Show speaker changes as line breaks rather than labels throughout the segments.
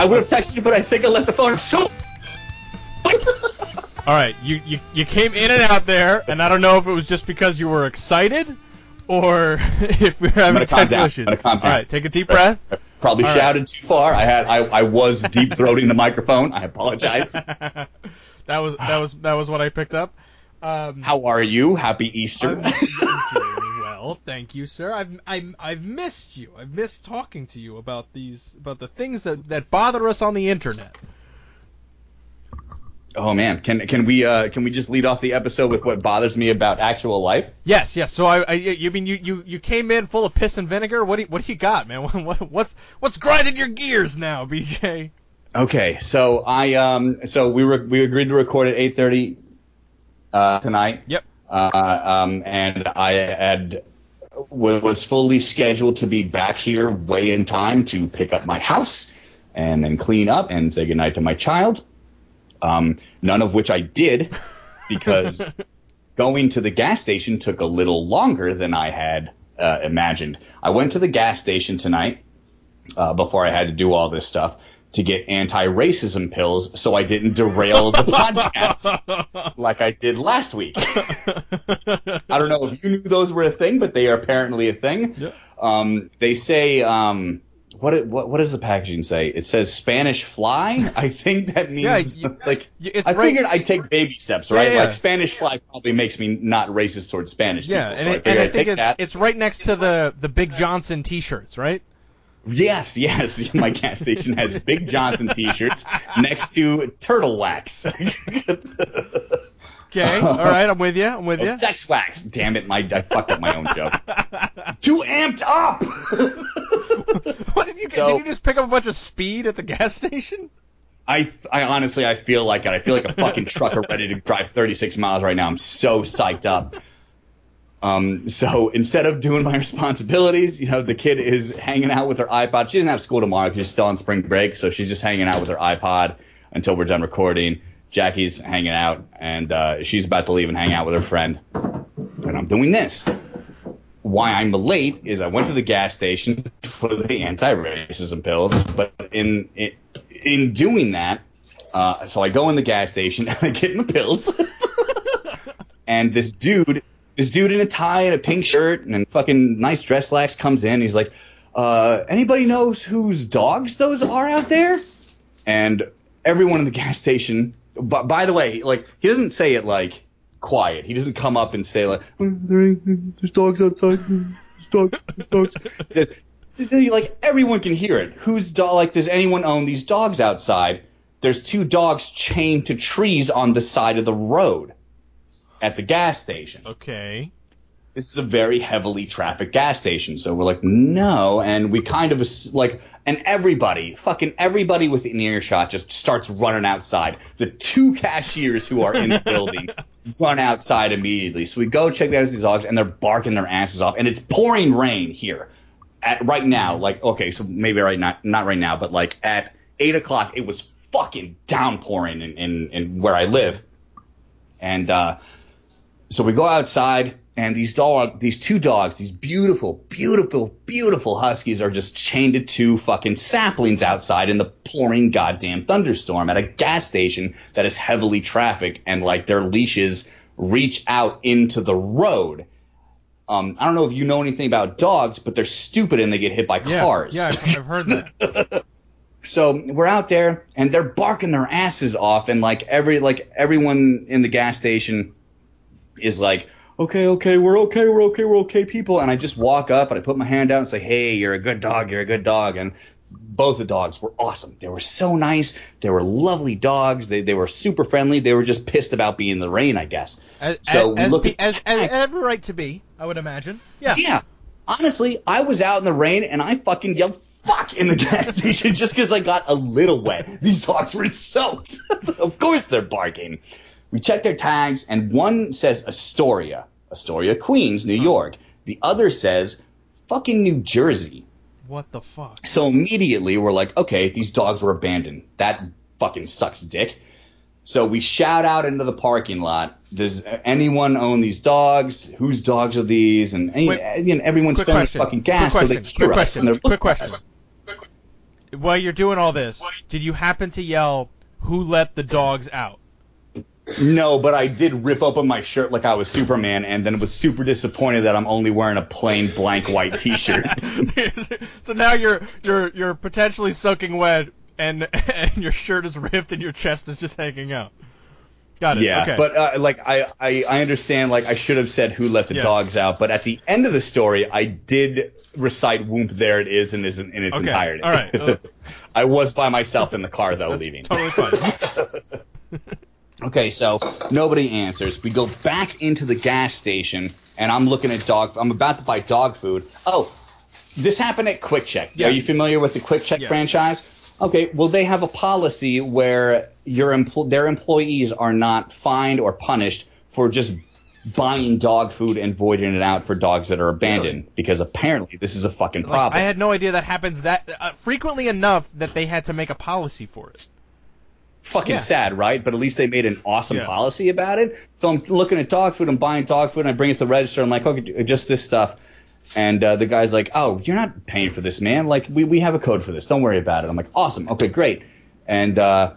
I would have texted you, but I think I left the phone. So.
All right, you, you you came in and out there, and I don't know if it was just because you were excited, or if we were having technical issues.
I'm gonna calm down.
All right, take a deep breath.
Probably
All
shouted too far. I had I, I was deep throating the microphone. I apologize.
that was that was that was what I picked up. Um,
How are you? Happy Easter.
Well, thank you, sir. I've I've I've missed you. I've missed talking to you about these about the things that that bother us on the internet.
oh man, can can we uh can we just lead off the episode with what bothers me about actual life?
Yes, yes. So I, I you mean you, you, you came in full of piss and vinegar? What do you, what do you got, man? What, what's what's grinding your gears now, BJ?
Okay, so I um so we were we agreed to record at 8:30 uh, tonight.
Yep.
Uh, um, and I had was fully scheduled to be back here way in time to pick up my house and then clean up and say goodnight to my child. Um, none of which I did because going to the gas station took a little longer than I had uh, imagined. I went to the gas station tonight uh, before I had to do all this stuff to get anti-racism pills so I didn't derail the podcast like I did last week. I don't know if you knew those were a thing, but they are apparently a thing.
Yeah.
Um, they say, um, what, it, what what does the packaging say? It says Spanish fly. I think that means
Yeah, you-
like I
right-
figured I'd take baby steps, right?
yeah.
Like Spanish fly probably makes me not racist towards Spanish
Yeah,
people,
and,
so I figured
and I
I'd
think
take
it's
that.
it's right next to the the Big Johnson T-shirts, right?
Yes, yes. My gas station has Big Johnson T-shirts next to turtle wax.
Okay, all right, I'm with you. I'm with
Oh,
you.
sex wax. Damn it, my I fucked up my own joke. Too amped up.
what did you get?
So-
did you just pick up a bunch of speed at the gas station?
I, I honestly I feel like it. I feel like a fucking trucker ready to drive 36 miles right now. I'm so psyched up. Um, so instead of doing my responsibilities, you know, the kid is hanging out with her iPod. She doesn't have school tomorrow because she's still on spring break, so she's just hanging out with her iPod until we're done recording. Jackie's hanging out, and uh, she's about to leave and hang out with her friend. And I'm doing this. Why I'm late is I went to the gas station for the anti-racism pills, but in in, in doing that, uh, so I go in the gas station and I get my pills, and this dude, this dude in a tie and a pink shirt and fucking nice dress slacks comes in. He's like, uh, anybody knows whose dogs those are out there? And everyone in the gas station. But by the way, like he doesn't say it like quiet. He doesn't come up and say like, "Oh, there ain't- "There's dogs outside. There's dogs. There's dogs." Like everyone can hear it. Whose dog? Like, does anyone own these dogs outside? There's two dogs chained to trees on the side of the road at the gas station
Okay.
this is a very heavily trafficked gas station. So we're like, no. And we kind of like, and everybody, fucking everybody within earshot just starts running outside. The two cashiers who are in the building run outside immediately. So we go check out these dogs and they're barking their asses off. And it's pouring rain here at right now. Like, okay, so maybe right now, not right now, but like at eight o'clock, it was fucking downpouring in, in, in where I live. And, uh, so we go outside, and these dog, these two dogs, these beautiful, beautiful, beautiful huskies are just chained to two fucking saplings outside in the pouring goddamn thunderstorm at a gas station that is heavily trafficked, and like their leashes reach out into the road. Um, I don't know if you know anything about dogs, but they're stupid and they get hit by
Yeah.
cars.
Yeah, I've, I've heard that.
So we're out there and they're barking their asses off and like every like everyone in the gas station is like, okay, okay, we're okay, we're okay, we're okay, people. And I just walk up and I put my hand out and say, hey, you're a good dog, you're a good dog. And both the dogs were awesome. They were so nice. They were lovely dogs. They they were super friendly. They were just pissed about being in the rain, I guess.
As,
So
as,
look
pe-
at-
as, as every right to be, I would imagine. Yeah.
Yeah. Honestly, I was out in the rain and I fucking yelled fuck in the gas station just because I got a little wet. These dogs were soaked. of course they're barking. We check their tags and one says Astoria, Astoria, Queens, New York. The other says fucking New Jersey.
What the fuck?
So immediately we're like, okay, these dogs were abandoned. That fucking sucks dick. So we shout out into the parking lot. Does anyone own these dogs? Whose dogs are these? And, and
Wait,
again, everyone's
quick
spending
question,
fucking gas, so they hear
quick
us and they're
question, quick question.
us.
while you're doing all this, did you happen to yell, "Who let the dogs out"?
No, but I did rip open my shirt like I was Superman, and then was super disappointed that I'm only wearing a plain blank white T-shirt.
so now you're you're you're potentially soaking wet, and and your shirt is ripped, and your chest is just hanging out. Got it.
Yeah,
okay.
but uh, like I, I I understand. Like I should have said who let the
Yeah.
dogs out, but at the end of the story, I did recite "Whoomp, there it is" in, its- in its
Okay,
entirety.
all right. Uh,
I was by myself in the car though, leaving.
Totally fine.
Okay, so nobody answers. We go back into the gas station, and I'm looking at dog. I'm about to buy dog food. Oh, this happened at QuickChek.
Yeah.
Are you familiar with the QuickChek
Yeah.
franchise? Okay, well they have a policy where your empl- their employees are not fined or punished for just buying dog food and voiding it out for dogs that are abandoned because apparently this is a fucking
Like,
problem.
I had no idea that happens that uh, frequently enough that they had to make a policy for it.
Fucking
Yeah.
sad, right? But at least they made an awesome
Yeah.
policy about it. So I'm looking at dog food, I'm buying dog food, and I bring it to the register. I'm like, okay, just this stuff. And uh, the guy's like, oh, you're not paying for this, man. Like, we, we have a code for this. Don't worry about it. I'm like, awesome. Okay, great. And uh,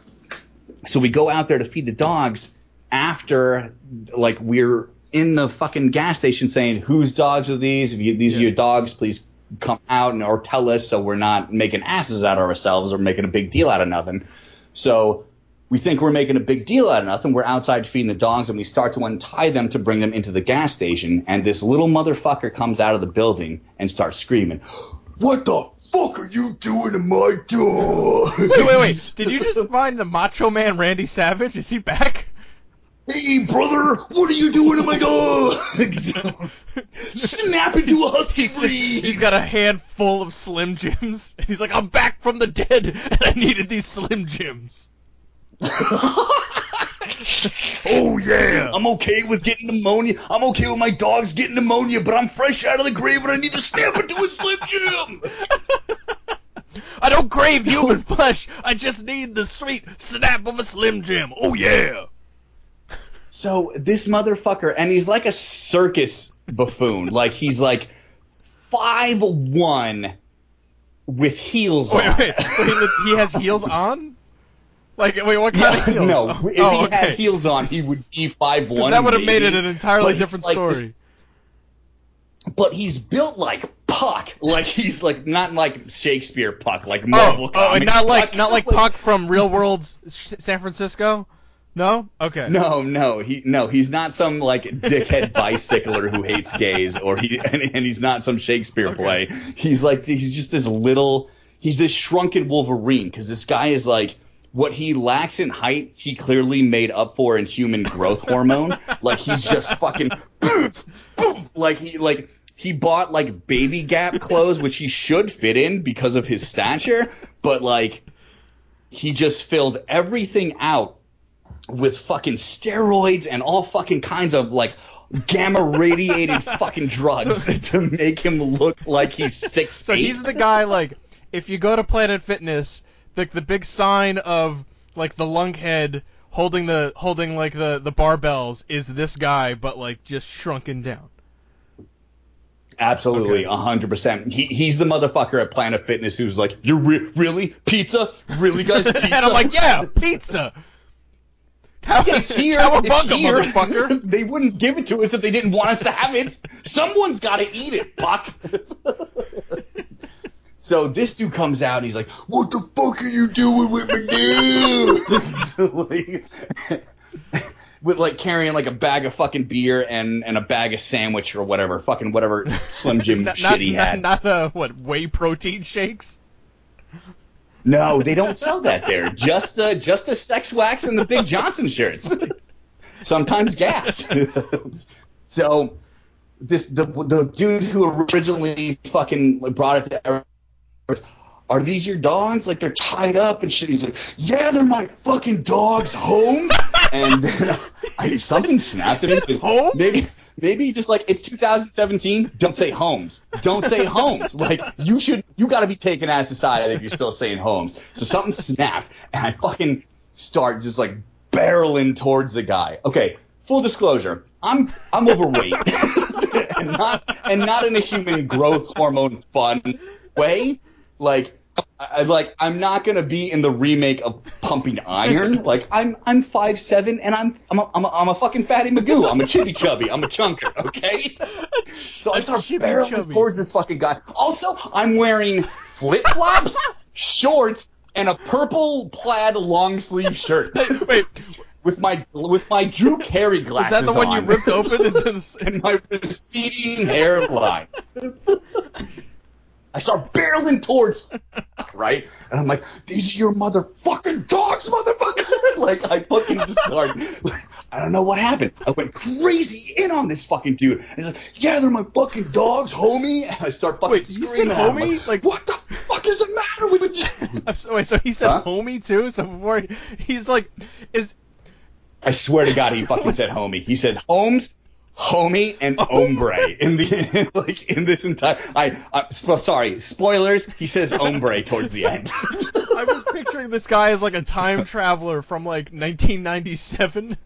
so we go out there to feed the dogs after, like, we're in the fucking gas station saying, whose dogs are these? If you, these are your dogs, please come out and or tell us so we're not making asses out of ourselves or making a big deal out of nothing. So we think we're making a big deal out of nothing. We're outside feeding the dogs and we start to untie them to bring them into the gas station. And this little motherfucker comes out of the building and starts screaming, What the fuck are you doing to my dog?
Wait, wait, wait. Did you just find the Macho Man Randy Savage? Is he back?
Hey, brother, what are you doing to my dog? Snap into a husky.
He's got a handful of Slim Jims. And he's like, I'm back from the dead, and I needed these Slim Jims.
Oh yeah, I'm okay with getting pneumonia. I'm okay with my dogs getting pneumonia, but I'm fresh out of the grave and I need to snap into a Slim Jim.
I don't crave human flesh. I just need the sweet snap of a Slim Jim. Oh yeah.
So this motherfucker, and he's like a circus buffoon. like he's like five one with heels
Wait,
on.
wait. So he, he has heels on? Like, wait, what kind of heels?
no,
Oh,
if
oh,
he
okay.
had heels on, he would be five one.
That would have made it an entirely different
like this-
story.
but he's built like Puck, like he's like not like Shakespeare Puck, like
Oh,
Marvel
oh, and
comics
not like
Puck.
not like Puck from Real World San Francisco. No. Okay.
No, no, he no, he's not some like dickhead bicycler who hates gays, or he and, and he's not some Shakespeare
Okay.
play. He's like he's just this little, he's this shrunken Wolverine because this guy is like what he lacks in height, he clearly made up for in human growth hormone. like he's just fucking boof, boof, like he like he bought like baby gap clothes, which he should fit in because of his stature, but like he just filled everything out with fucking steroids and all fucking kinds of like gamma radiated fucking drugs to make him look like he's six
So he's the guy like if you go to Planet Fitness, the the big sign of like the lunkhead holding the holding like the the barbells is this guy, but like just shrunken down.
Absolutely,
Okay.
a hundred percent. He he's the motherfucker at Planet Fitness who's like, "You re- really pizza? Really, guys? Pizza?"
and I'm like, yeah, pizza. Cow-
Yeah, it's here.
Cowabunga,
it's here.
motherfucker.
they wouldn't give it to us if they didn't want us to have it. Someone's got to eat it, Buck. so this dude comes out and he's like, "What the fuck are you doing with me, dude?" so, like, with like carrying like a bag of fucking beer and and a bag of sandwich or whatever, fucking whatever Slim Jim
not,
shit he
not,
had.
not uh, what whey protein shakes.
No, they don't sell that there. Just the just the sex wax and the Big Johnson shirts. Sometimes gas. so this the the dude who originally fucking brought it to Eric, are these your dogs? Like they're tied up and shit. He's like, yeah, they're my fucking dogs, Holmes. and then I, something snapped at him. 'cause
Holmes?
Maybe maybe just like it's 2017. Don't say Holmes. Don't say Holmes. Like you should. You got to be taken as society if you're still saying Holmes. So something snapped, and I fucking start just like barreling towards the guy. Okay. Full disclosure, I'm I'm overweight, and not and not in a human growth hormone fun way. Like I, like I'm not gonna be in the remake of Pumping Iron. like I'm I'm five seven and I'm I'm a, I'm, a, I'm a fucking fatty Magoo. I'm a chibi chubby. I'm a chunker. Okay. So I start barreling towards this fucking guy. Also, I'm wearing flip flops, shorts, and a purple plaid long sleeve shirt.
Wait,
with my with my Drew Carey glasses.
Is that the one
on,
you ripped open into the
and my receding hairline? I start barreling towards, right? And I'm like, these are your motherfucking dogs, motherfucker! like, I fucking just start, like, I don't know what happened. I went crazy in on this fucking dude. And he's like, yeah, they're my fucking dogs, homie. And I start fucking
Wait,
screaming
said
him,
homie?
Like,
Like-
what the fuck is the matter with you?
So- Wait, so he said
Huh?
homie too? So before he, he's like, is
I swear to God, he fucking said homie. He said Holmes, homie, and oh. ombre in the like in this entire. I sp- sorry, spoilers. He says ombre towards the end.
I was picturing this guy as like a time traveler from like 1997.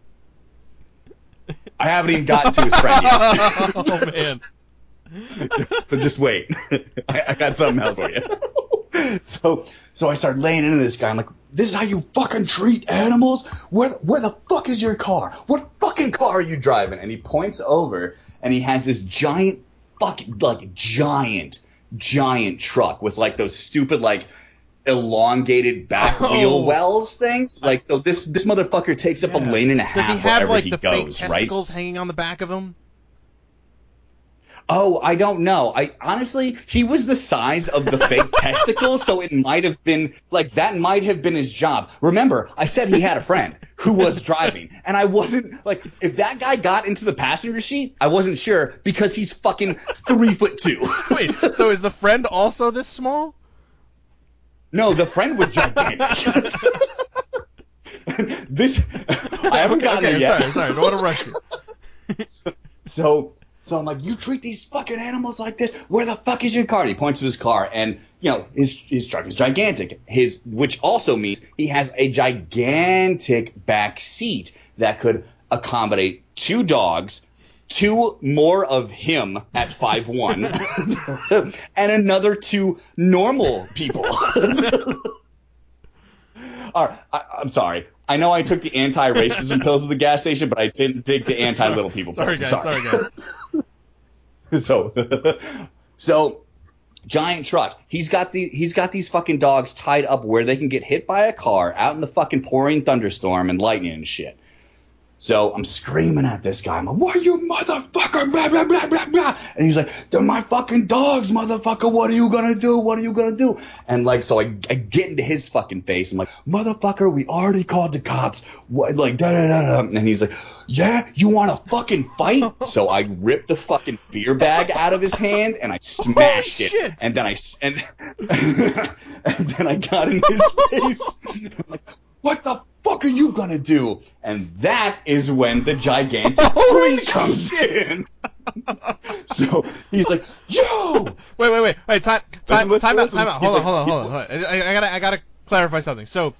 I haven't even gotten to his friend yet.
oh man.
so just wait. I, I got something else for you. so so I start laying into this guy. I'm like, this is how you fucking treat animals? Where where the fuck is your car? What fucking car are you driving? And he points over and he has this giant fucking like giant giant truck with like those stupid like elongated back
Oh.
wheel wells things. Like so this this motherfucker takes up a lane and a
Does
half
he have
wherever
like
he
the
goes,
fake
right?
testicles hanging on the back of him?
Oh, I don't know. I honestly, he was the size of the fake testicle, so it might have been like that might have been his job. Remember, I said he had a friend who was driving, and I wasn't like if that guy got into the passenger seat, I wasn't sure because he's fucking three foot two.
Wait, so is the friend also this small?
no, the friend was gigantic. this I haven't
okay,
gotten
okay,
there yet.
Sorry, sorry, I don't want to rush you.
So, so I'm like, you treat these fucking animals like this? Where the fuck is your car? He points to his car, and you know his his truck is gigantic. His, which also means he has a gigantic back seat that could accommodate two dogs, two more of him at five one, and another two normal people. All right, I, I'm sorry. I know I took the anti-racism pills at the gas station, but I didn't take the anti-little people
Sorry,
pills.
guys. Sorry, guys.
so, so giant truck. He's got the he's got these fucking dogs tied up where they can get hit by a car out in the fucking pouring thunderstorm and lightning and shit. So I'm screaming at this guy. I'm like, "What you motherfucker?" Blah blah blah blah blah. And he's like, "They're my fucking dogs, motherfucker. What are you gonna do? What are you gonna do?" And like, so I, I get into his fucking face. I'm like, "Motherfucker, we already called the cops." What? Like, da da da da. And he's like, "Yeah, you want to fucking fight?" so I ripped the fucking beer bag out of his hand and I smashed it.
shit.
And then I and and then I got in his face. I'm like, what the fuck are you gonna do? And that is when the gigantic friend comes in. so he's like, yo!
Wait, wait, wait, wait. Time, time,
listen,
time out,
listen.
time out. Hold on,
like-
hold on, hold on, hold on. I, I gotta, I gotta clarify something. So,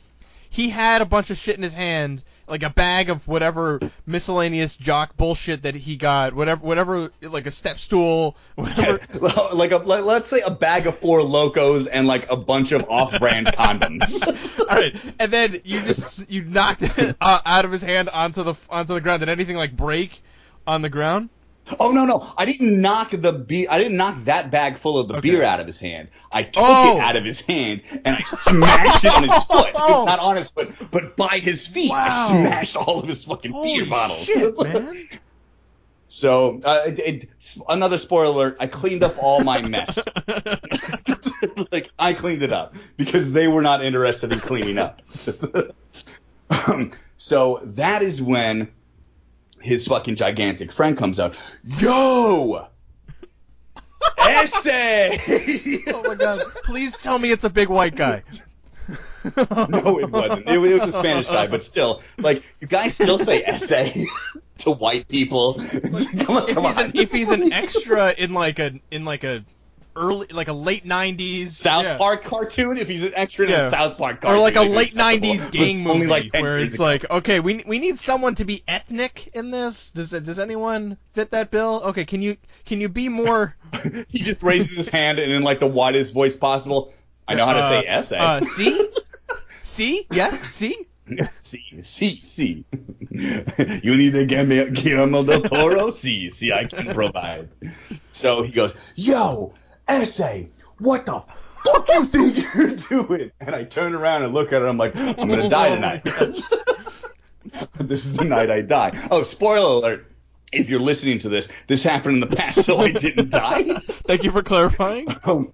he had a bunch of shit in his hand, like a bag of whatever miscellaneous jock bullshit that he got, whatever, whatever, like a step stool, whatever.
Like a let, let's say a bag of Four Lokos and like a bunch of off-brand condoms.
All right, and then you just you knocked it out of his hand onto the onto the ground. Did anything like break on the ground?
Oh no no! I didn't knock the beer. I didn't knock that bag full of the
Okay.
beer out of his hand. I took
Oh.
it out of his hand and I smashed it on his foot.
Oh.
Not on his foot, but by his feet. I smashed all of his fucking
Holy
beer bottles.
shit, man!
So uh, it, it, another spoiler alert: I cleaned up all my mess. like I cleaned it up because they were not interested in cleaning up. um, so that is when his fucking gigantic friend comes out. Yo, essay.
oh my god! Please tell me it's a big white guy.
no, it wasn't. It, it was a Spanish guy, but still, like you guys still say essay to white people. Come on,
if
come
he's
on.
an, if he's an extra in like a in like a early like a late '90s
South
yeah.
Park cartoon if he's an extra in
Yeah.
a South Park cartoon, or
like a late '90s gang movie
like
where it's
ago.
like, okay, we we need someone to be ethnic in this. Does does anyone fit that bill? Okay, can you can you be more?
he just raises his hand and in like the widest voice possible. I know how to
Uh,
say essay.
Uh, C? C? Yes, C?
Sí, sí, sí. you need to get me Guillermo del Toro? Sí, sí, I can provide. So he goes, yo, essay, what the fuck you think you're doing? And I turn around and look at her. I'm like, I'm gonna die tonight. this is the night I die. Oh, spoiler alert. If you're listening to this, this happened in the past, so I didn't die.
Thank you for clarifying.
Um,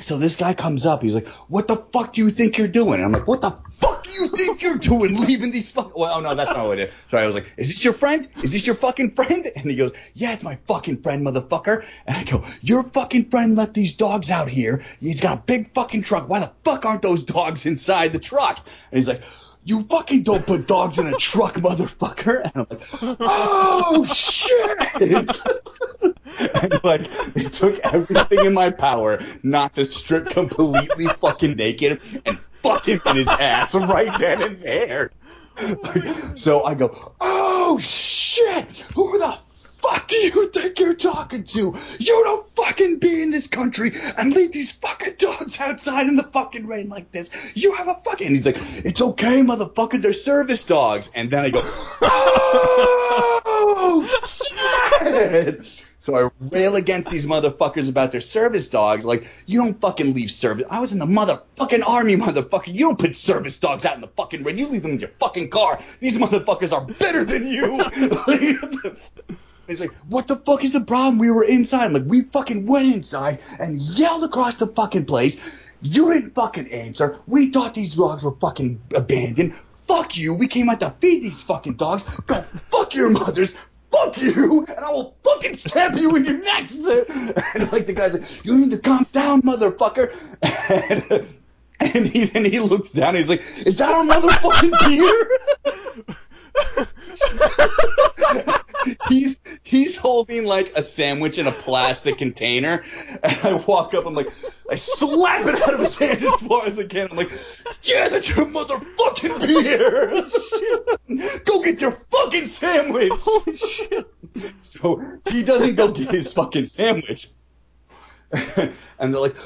so this guy comes up. He's like, "What the fuck do you think you're doing?" And I'm like, "What the fuck do you think you're doing, leaving these fuck?" Well, oh no, that's not what I did. So I was like, "Is this your friend? Is this your fucking friend?" And he goes, "Yeah, it's my fucking friend, motherfucker." And I go, "Your fucking friend let these dogs out here. He's got a big fucking truck. Why the fuck aren't those dogs inside the truck?" And he's like. You fucking don't put dogs in a truck, motherfucker. And I'm like, oh shit! And like, it took everything in my power not to strip completely fucking naked and fuck him in his ass right then and there. so I go, oh shit! Who the fuck do you think you're talking to? You don't fucking be in this country and leave these fucking dogs outside in the fucking rain like this. You have a fucking. And he's like, it's okay, motherfucker. They're service dogs. And then I go, oh shit! So I rail against these motherfuckers about their service dogs. Like, you don't fucking leave service. I was in the motherfucking army, motherfucker. You don't put service dogs out in the fucking rain. You leave them in your fucking car. These motherfuckers are better than you. He's like, what the fuck is the problem? We were inside. I'm like, we fucking went inside and yelled across the fucking place. You didn't fucking answer. We thought these dogs were fucking abandoned. Fuck you. We came out to feed these fucking dogs. Go fuck your mothers. Fuck you, and I will fucking stab you in your neck. And like the guy's like, you need to calm down, motherfucker. And, and he then he looks down. And he's like, is that another fucking beer? he's he's holding like a sandwich in a plastic container, and I walk up. I'm like, I slap it out of his hand as far as I can. I'm like, yeah, that's your motherfucking beer. go get your fucking sandwich.
Holy shit.
So he doesn't go get his fucking sandwich. and they're like,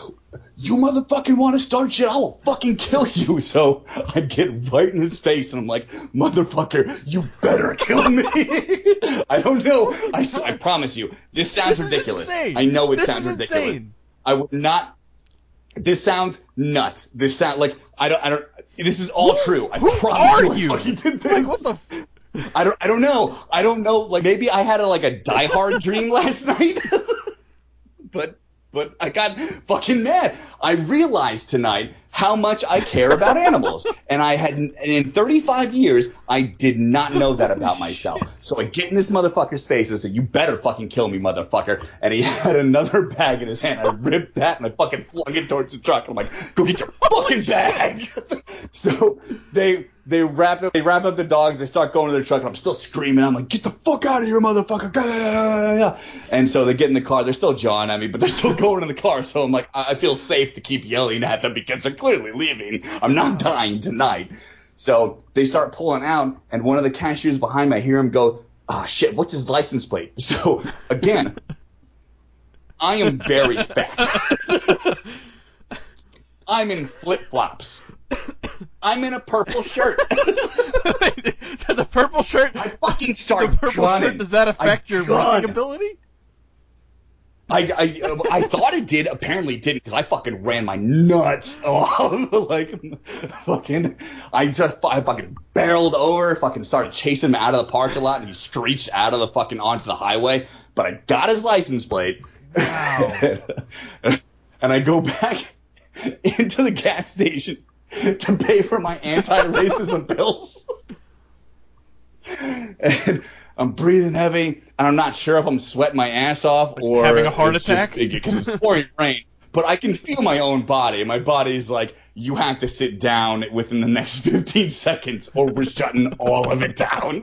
you motherfucking want to start shit? I will fucking kill you. So I get right in his face and I'm like, motherfucker, you better kill me. I don't know. I, I promise you, this sounds
This
ridiculous.
insane.
I know it
This
sounds
is
ridiculous.
insane.
I would not. This sounds nuts. This sound like I don't. I don't. This is all true. I
who
promise
are
you. I fucking did this.
Like, what the f-
I don't. I don't know. I don't know. Like maybe I had a, like a Die Hard dream last night, but but I got fucking mad. I realized tonight how much I care about animals, and I had and in 35 years I did not know that about myself. So I get in this motherfucker's face and said, "You better fucking kill me, motherfucker!" And he had another bag in his hand. I ripped that and I fucking flung it towards the truck. I'm like, "Go get your fucking bag!" so they they wrap up they wrap up the dogs. They start going to their truck, and I'm still screaming. I'm like, "Get the fuck out of here, motherfucker!" And so they get in the car. They're still jawing at me, but they're still going in the car. So I'm like, I I feel safe to keep yelling at them because they're clearly leaving. I'm not dying tonight. So they start pulling out, and one of the cashiers behind me, I hear him go, "Ah, shit, what's his license plate?" So again, I am very fat. I'm in flip flops. I'm in a purple shirt.
the purple shirt.
I fucking start
the purple
gunning.
shirt. Does that affect
I
your
gun.
running ability?
I, I, I thought it did. Apparently, it didn't because I fucking ran my nuts off. like, fucking, I just I fucking barreled over, fucking started chasing him out of the parking lot, and he screeched out of the fucking onto the highway. But I got his license plate.
Wow.
and I go back into the gas station to pay for my anti-racism pills. and I'm breathing heavy, and I'm not sure if I'm sweating my ass off or
having a heart attack?
because it's pouring rain. But I can feel my own body. My body's like, you have to sit down within the next 15 seconds, or we're shutting all of it down.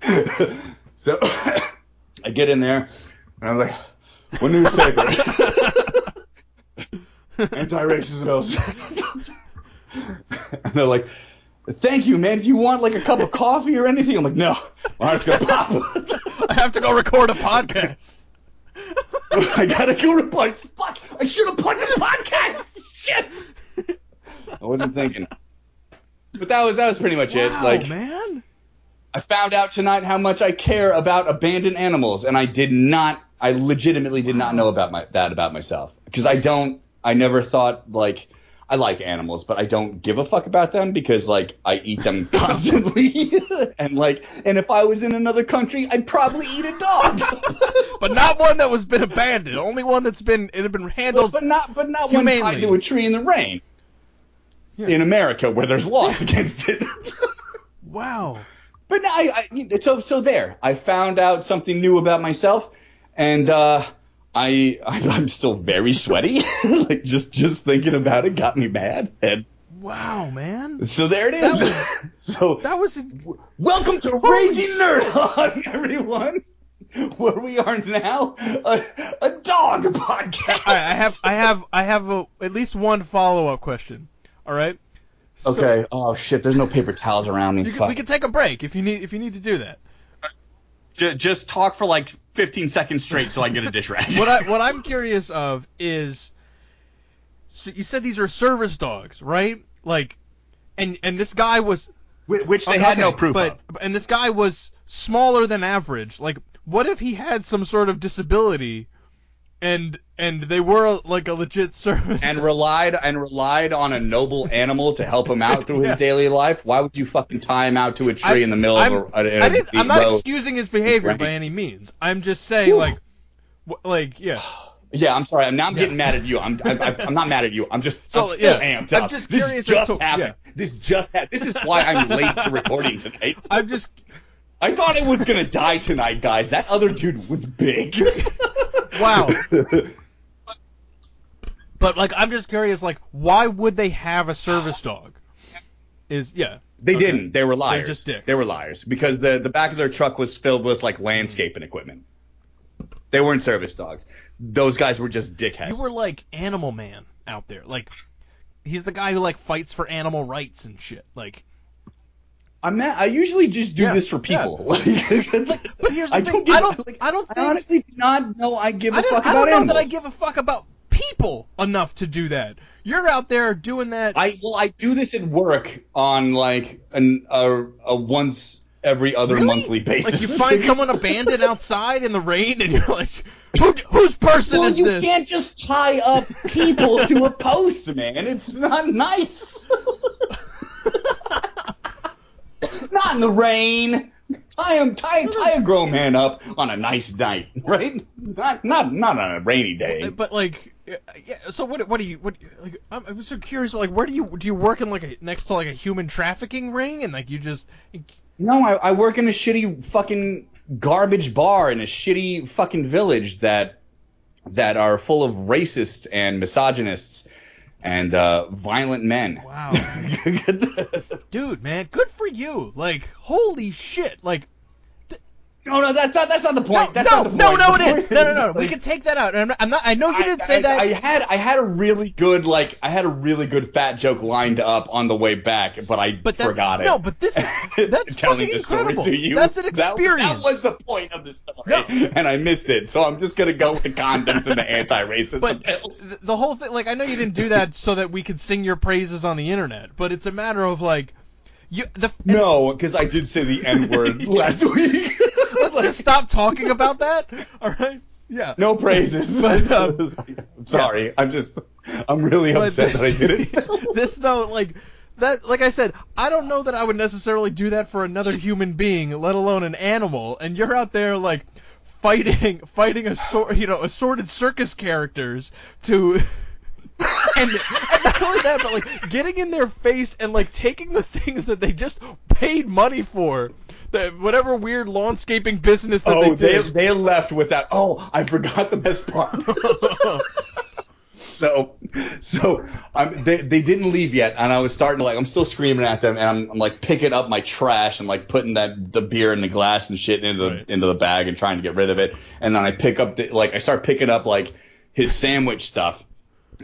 so I get in there, and I'm like, what newspaper? Anti-racism and they're like, thank you, man. If you want like a cup of coffee or anything? I'm like, no. My heart's gonna pop.
I have to go record a podcast.
I gotta go record. Fuck! I should have put in the podcast. Shit. I wasn't thinking. But that was that was pretty much it. Like
man.
I found out tonight how much I care about abandoned animals, and I did not. I legitimately did not know about my that about myself because I don't. I never thought like I like animals, but I don't give a fuck about them because like I eat them constantly, and like and if I was in another country, I'd probably eat a dog.
But not one that was been abandoned. Only one that's been it had been handled.
but not but not one tied to a tree in the rain.
Yeah.
In America, where there's laws against it.
wow.
But no, I, I so so there. I found out something new about myself, and uh, I I'm still very sweaty. like just just thinking about it got me mad. And
Wow, man.
so there it is.
That was-
so
That was
welcome to Raging Nerd on everyone, where we are now a, a dog podcast.
Right, I have I have I have a, at least one follow up question. All right. So,
Okay. oh shit. There's no paper towels around me.
Can, we can take a break if you need if you need to do that.
Ju- just talk for like 15 seconds straight so I get a dish rag.
What I what I'm curious of is, so you said these are service dogs, right? Like, and and this guy was
Wh- Which they
okay,
had no proof
but
of.
and this guy was smaller than average. Like, what if he had some sort of disability, and and they were like a legit service?
and relied and relied on a noble animal to help him out through his
Yeah.
daily life. Why would you fucking tie him out to a tree
I-
in the middle
I'm,
of a, a,
I
a
didn't, I'm not excusing his behavior
Right.
by any means. I'm just saying,
Whew.
like, like, yeah.
Yeah, I'm sorry. Now I'm
Yeah.
getting mad at you. I'm I, I, I'm not mad at you. I'm just
So,
I'm still
yeah,
amped
I'm
up.
just
this just happened. This just happened. This is why I'm late to recording tonight.
I'm just,
I thought I was gonna die tonight, guys. That other dude was big.
wow. But like, I'm just curious, like, why would they have a service dog? Is yeah.
They
Okay.
didn't. They were liars.
just dicks.
They were liars because the the back of their truck was filled with like landscaping equipment. They weren't service dogs. Those guys were just dickheads.
You were like Animal Man out there, like. He's the guy who like fights for animal rights and shit. Like,
I'm not, I usually just do
Yeah,
this for people. Like,
but here's the
I
thing,
don't give.
I don't-
like,
I don't
I honestly do not know. I give a
I fuck about
fuck
I don't know
animals.
that I give a fuck about people enough to do that. You're out there doing that.
I well, I do this at work on like an a, a once every other
Really?
monthly basis.
Like you find someone abandoned outside in the rain, and you're like, Who, whose person
Well,
is
you
this?
can't just tie up people to a post, man. It's not nice. Not in the rain. Tie him, tie, tie a grown man up on a nice night, right? Not, not, not on a rainy day.
But like, yeah. So what? What do you? What? Like, I'm, I'm so curious. Like, where do you do you work in like a next to like a human trafficking ring, and like you just
No, I, I work in a shitty fucking garbage bar in a shitty fucking village that that are full of racists and misogynists and uh, violent men.
wow, dude, man, good for you. Like, holy shit. Like,
no, no, that's not that's not the point.
no,
that's
no,
not the point.
no, no,
The
it is.
point
No, no, no.
is,
We can take that out. I'm not. I'm not I know you didn't say
I,
that.
I had I had a really good like I had a really good fat joke lined up on the way back, but I
But
forgot it.
no, but this is- that's
telling
fucking
the story to you.
That's an
That- That, was the point of the story,
No.
and I missed it. So I'm just gonna go with the condoms and the anti-racism
but
pills.
the whole thing, like, I know you didn't do that so that we could sing your praises on the internet, but it's a matter of like, you the
No, because I did say the N word last week.
Let's stop talking about that. All right. Yeah.
no praises.
But, um,
I'm sorry. I'm just. I'm really
But
upset that I did it. Still.
this though, like that, like I said, I don't know that I would necessarily do that for another human being, let alone an animal. And you're out there like fighting, fighting a sort, you know, assorted circus characters to. and, and not only that, but like getting in their face and like taking the things that they just paid money for, that whatever weird lawnscaping business that
Oh,
they
they they left with that. Oh, I forgot the best part. so, so I'm, they they didn't leave yet, and I was starting to like I'm still screaming at them, and I'm, I'm like picking up my trash and like putting that the beer in the glass and shit into the
Right.
into the bag and trying to get rid of it, and then I pick up the like I start picking up like his sandwich stuff.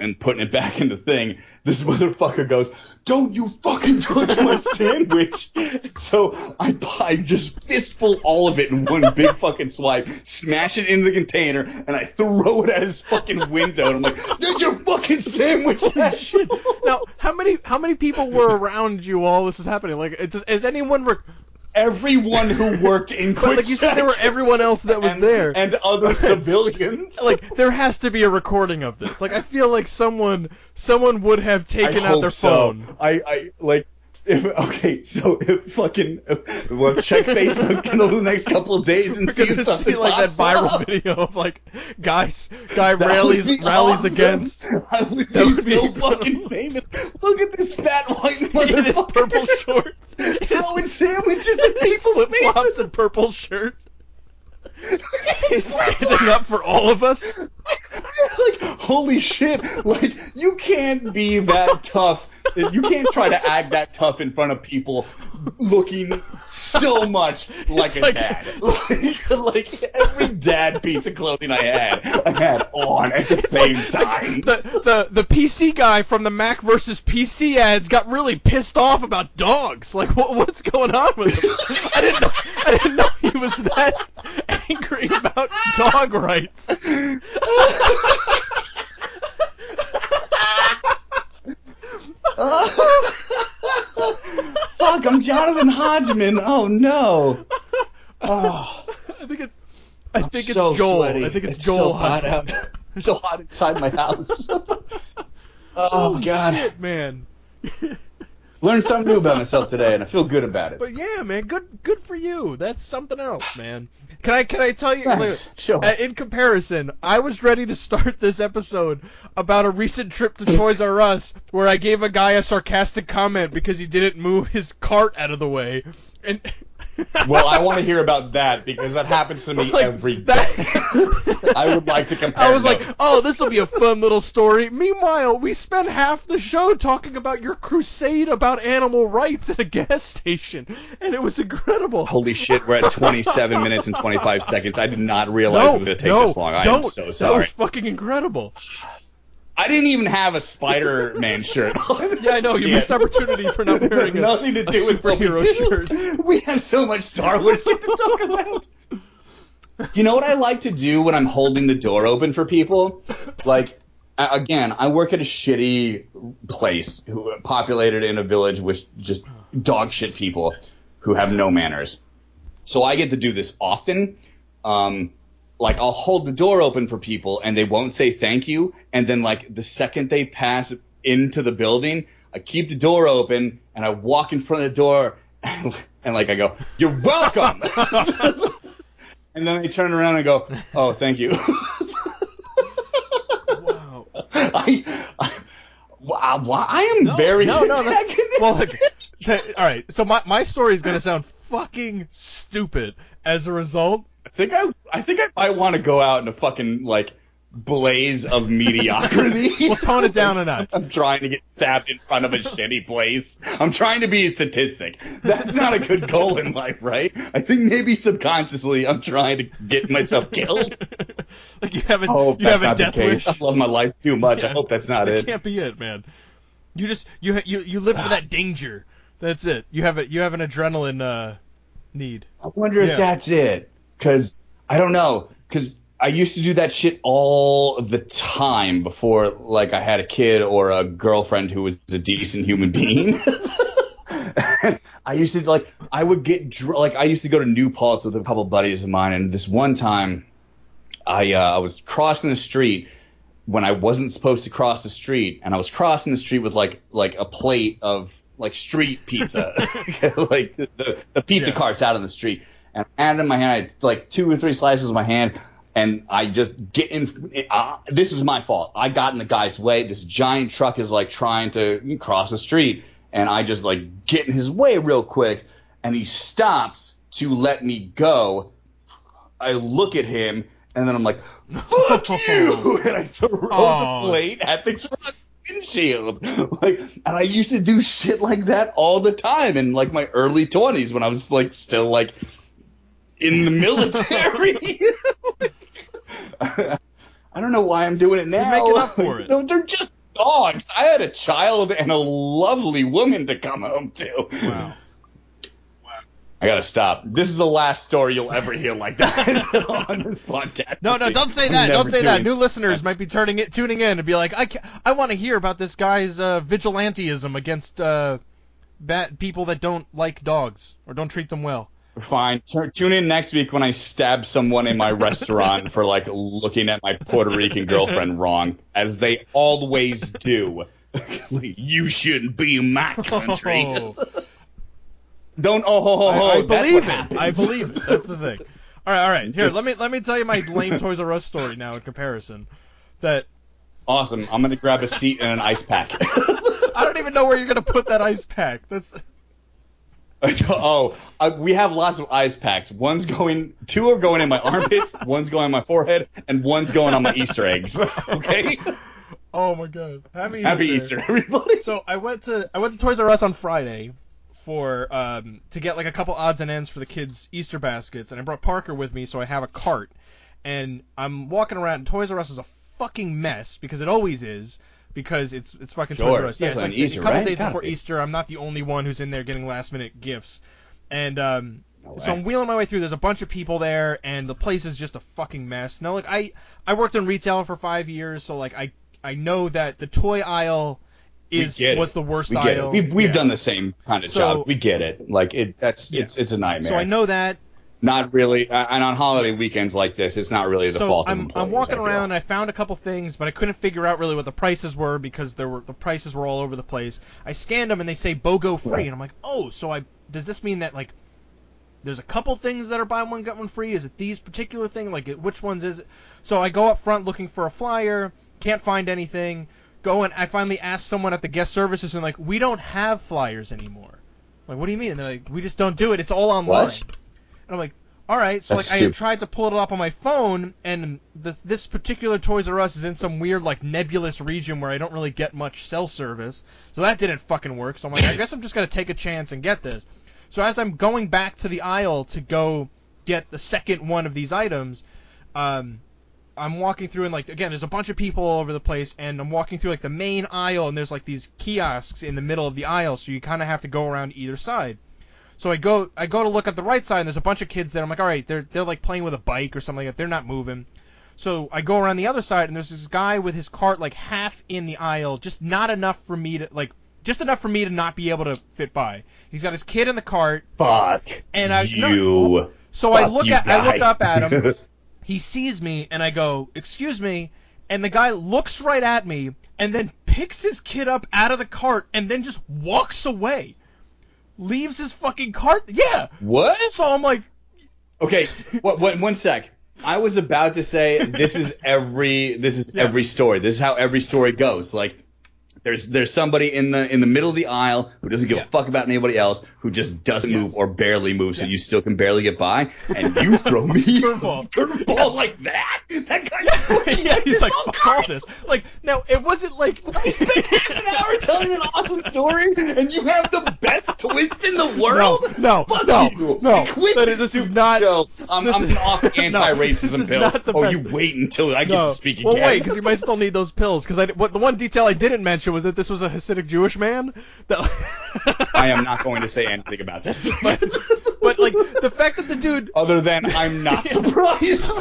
And putting it back in the thing, this motherfucker goes, "Don't you fucking touch my sandwich!" So I, I just fistful all of it in one big fucking swipe, smash it into the container, and I throw it at his fucking window. And I'm like, "There's your fucking sandwich!" asshole."
Now, how many how many people were around you while this was happening? Like, is, is anyone? Rec-
Everyone who worked in
but
quick
like you said, there were everyone else that was
and,
there.
and other civilians.
like there has to be a recording of this. Like I feel like someone someone would have
I
taken out their
so.
phone.
I, I like if okay, so if fucking if, let's check Facebook in the next couple of days and
We're
see if something
see like that viral
up.
video of like guys guy
That
rallies rallies
awesome.
against
I would
That
be
would be
so fucking famous. Look at this fat white
in his
motherfucker
purple shorts,
throwing sandwiches at people's
flip flops and purple shirt. He's standing up for all of us.
like holy shit like you can't be that tough you can't try to act that tough in front of people looking so much like a
like-
dad like, like every dad piece of clothing i had i had on at the same time
The, the the PC guy from the Mac versus PC ads got really pissed off about dogs. Like, what, what's going on with him? I didn't know, I didn't know he was that angry about dog rights.
fuck i'm jonathan hodgman oh no oh
I think it. I think it's
so
Joel.
sweaty.
I think it's,
it's
Joel.
so hot out it's so hot inside my house oh god
Shit, man.
Learned something new about myself today, and I feel good about it.
But yeah, man, good good for you. That's something else, man. Can I can I tell you?
Thanks.
like,
Sure.
uh, in comparison, I was ready to start this episode about a recent trip to Toys R Us where I gave a guy a sarcastic comment because he didn't move his cart out of the way, and.
Well, I want to hear about that because that happens to me
Like,
every day.
that-
I would like to compare.
I was like, oh, this will be a fun little story. Meanwhile, we spent half the show talking about your crusade about animal rights at a gas station, and it was incredible.
Holy shit, we're at 27 minutes and 25 seconds. I did not realize
no,
it was going to take
no,
this long. I am so
That was
sorry.
fucking incredible.
I didn't even have a Spider-Man shirt on.
Yeah, I know. You missed opportunity for not wearing a,
nothing to do with
superhero shirt.
We have so much Star Wars shit to talk about. You know what I like to do when I'm holding the door open for people? Like, again, I work at a shitty place, populated in a village with just dog shit people who have no manners. So I get to do this often. Um, like I'll hold the door open for people and they won't say thank you, and then like the second they pass into the building, I keep the door open and I walk in front of the door and, and like I go, "You're welcome," and then they turn around and go, "Oh, thank you."
Wow.
I, I, wow, I am
No,
very
no, no, well, like, th- all right. So my my story is gonna sound fucking stupid as a result.
I think I, I think I might want to go out in a fucking like blaze of mediocrity.
We'll tone it down a notch.
I'm trying to get stabbed in front of a shitty place. I'm trying to be a statistic. That's not a good goal in life, right? I think maybe subconsciously I'm trying to get myself killed.
like you haven't
hope
you
that's
haven't
not the
death
case.
wish.
I love my life too much. I hope that's not
that
it.
can't be it, man. You just you you you live for that danger. That's it. You have a you have an adrenaline uh, need.
I wonder
Yeah.
if that's it. Cause I don't know. Cause I used to do that shit all the time before like I had a kid or a girlfriend who was a decent human being. I used to like I would get dr- like I used to go to New Paltz with a couple buddies of mine, and this one time I uh, I was crossing the street when I wasn't supposed to cross the street, and I was crossing the street with like like a plate of like street pizza, like the, the, the pizza
Yeah.
carts out on the street, and I had it in my hand, I had like two or three slices in my hand, and I just get in. Uh, this is my fault. I got in the guy's way. This giant truck is like trying to cross the street, and I just like get in his way real quick, and he stops to let me go. I look at him, and then I'm like, "Fuck you!" and I throw
Aw.
the plate at the truck windshield. Like, and I used to do shit like that all the time in like my early 20s when I was like still like in the military. I don't know why I'm doing it now.
making up for it.
They're, they're just dogs. I had a child and a lovely woman to come home to.
Wow.
I gotta stop. This is the last story you'll ever hear like that on this podcast.
No, no, don't say that. Don't say that. New listeners might be turning it, tuning in and be like, I, ca- I want to hear about this guy's uh, vigilanteism against uh, bad people that don't like dogs or don't treat them well.
Fine. Tur- tune in next week when I stab someone in my restaurant for like looking at my Puerto Rican girlfriend wrong, as they always do. you shouldn't be in my country.
Oh,
Don't. Oh, ho, ho, ho,
I, I believe it.
happens.
I believe it. That's the thing. All right, all right. Here, let me let me tell you my lame Toys R Us story now in comparison. That
Awesome. I'm gonna grab a seat and an ice pack.
I don't even know where you're gonna put that ice pack. That's
oh, uh, we have lots of ice packs. One's going, two are going in my armpits, one's going on my forehead, and one's going on my Easter eggs. Okay.
oh my god. Happy
Happy Easter, everybody.
So I went to I went to Toys R Us on Friday for um to get like a couple odds and ends for the kids' Easter baskets, and I brought Parker with me, so I have a cart, and I'm walking around. And Toys R Us is a fucking mess because it always is. Because it's it's fucking
Sure,
Toys R Us. Yeah, it's like
Easter,
a couple
right?
days
Gotta
before
be.
Easter. I'm not the only one who's in there getting last minute gifts, and um,
No
so. I'm wheeling my way through. There's a bunch of people there, and the place is just a fucking mess. Now, like I I worked in retail for five years, so like I I know that the toy aisle is was the worst
we get
aisle.
it. We've, we've
Yeah.
done the same kind of
So-
jobs. We get it. Like it. That's
Yeah.
it's it's a nightmare.
So I know that.
Not really. Uh, and on holiday weekends like this, it's not really the
so
fault
I'm
of employees.
I'm walking
I
around. and I found a couple things, but I couldn't figure out really what the prices were because there were the prices were all over the place. I scanned them and they say BOGO free, and I'm like, oh, so I does this mean that like there's a couple things that are buy one get one free? Is it these particular thing? Like which ones is it? So I go up front looking for a flyer, can't find anything. Go and I finally ask someone at the guest services and like we don't have flyers anymore. I'm like what do you mean? And they're like we just don't do it. It's all online.
What?
And I'm like, all right. So
That's
like I tried to pull it up on my phone, and the, this particular Toys R Us is in some weird like nebulous region where I don't really get much cell service. So that didn't fucking work. So I'm like, I guess I'm just gonna take a chance and get this. So as I'm going back to the aisle to go get the second one of these items, um, I'm walking through and like again, there's a bunch of people all over the place, and I'm walking through like the main aisle, and there's like these kiosks in the middle of the aisle, so you kind of have to go around either side. So I go I go to look at the right side and there's a bunch of kids there. I'm like, all right, they're they're like playing with a bike or something like that. They're not moving. So I go around the other side and there's this guy with his cart like half in the aisle, just not enough for me to like just enough for me to not be able to fit by. He's got his kid in the cart.
Fuck
And I- no,
you.
So I look at I look up at him. he sees me and I go, "Excuse me." And the guy looks right at me and then picks his kid up out of the cart and then just walks away. Leaves his fucking cart. Yeah.
what?
So I'm like,
Okay, what, what, one sec. I was about to say this is every this is
Yeah.
every story. This is how every story goes. Like there's there's somebody in the in the middle of the aisle who doesn't give
Yeah.
a fuck about anybody else, who just doesn't
Yes.
move or barely moves, so
Yeah.
you still can barely get by, and you throw me
Curveball.
curveball like that. That guy.
yeah, he's like, fuck all this. Like, now, it wasn't like.
I spent half an hour telling an awesome story, and you have the best twist in the world.
No,
Fuck
no,
you.
no.
Quit
That
this
is- not-
Show. I'm, I'm
is-
off the anti-racism
No,
pills. Oh,
best.
you wait until I get
No.
to speak
well, wait, because you might still need those pills. Because I, what the one detail I didn't mention was that this was a Hasidic Jewish man. That,
I am not going to say anything about this.
but, but like the fact that the dude
Other than I'm not surprised.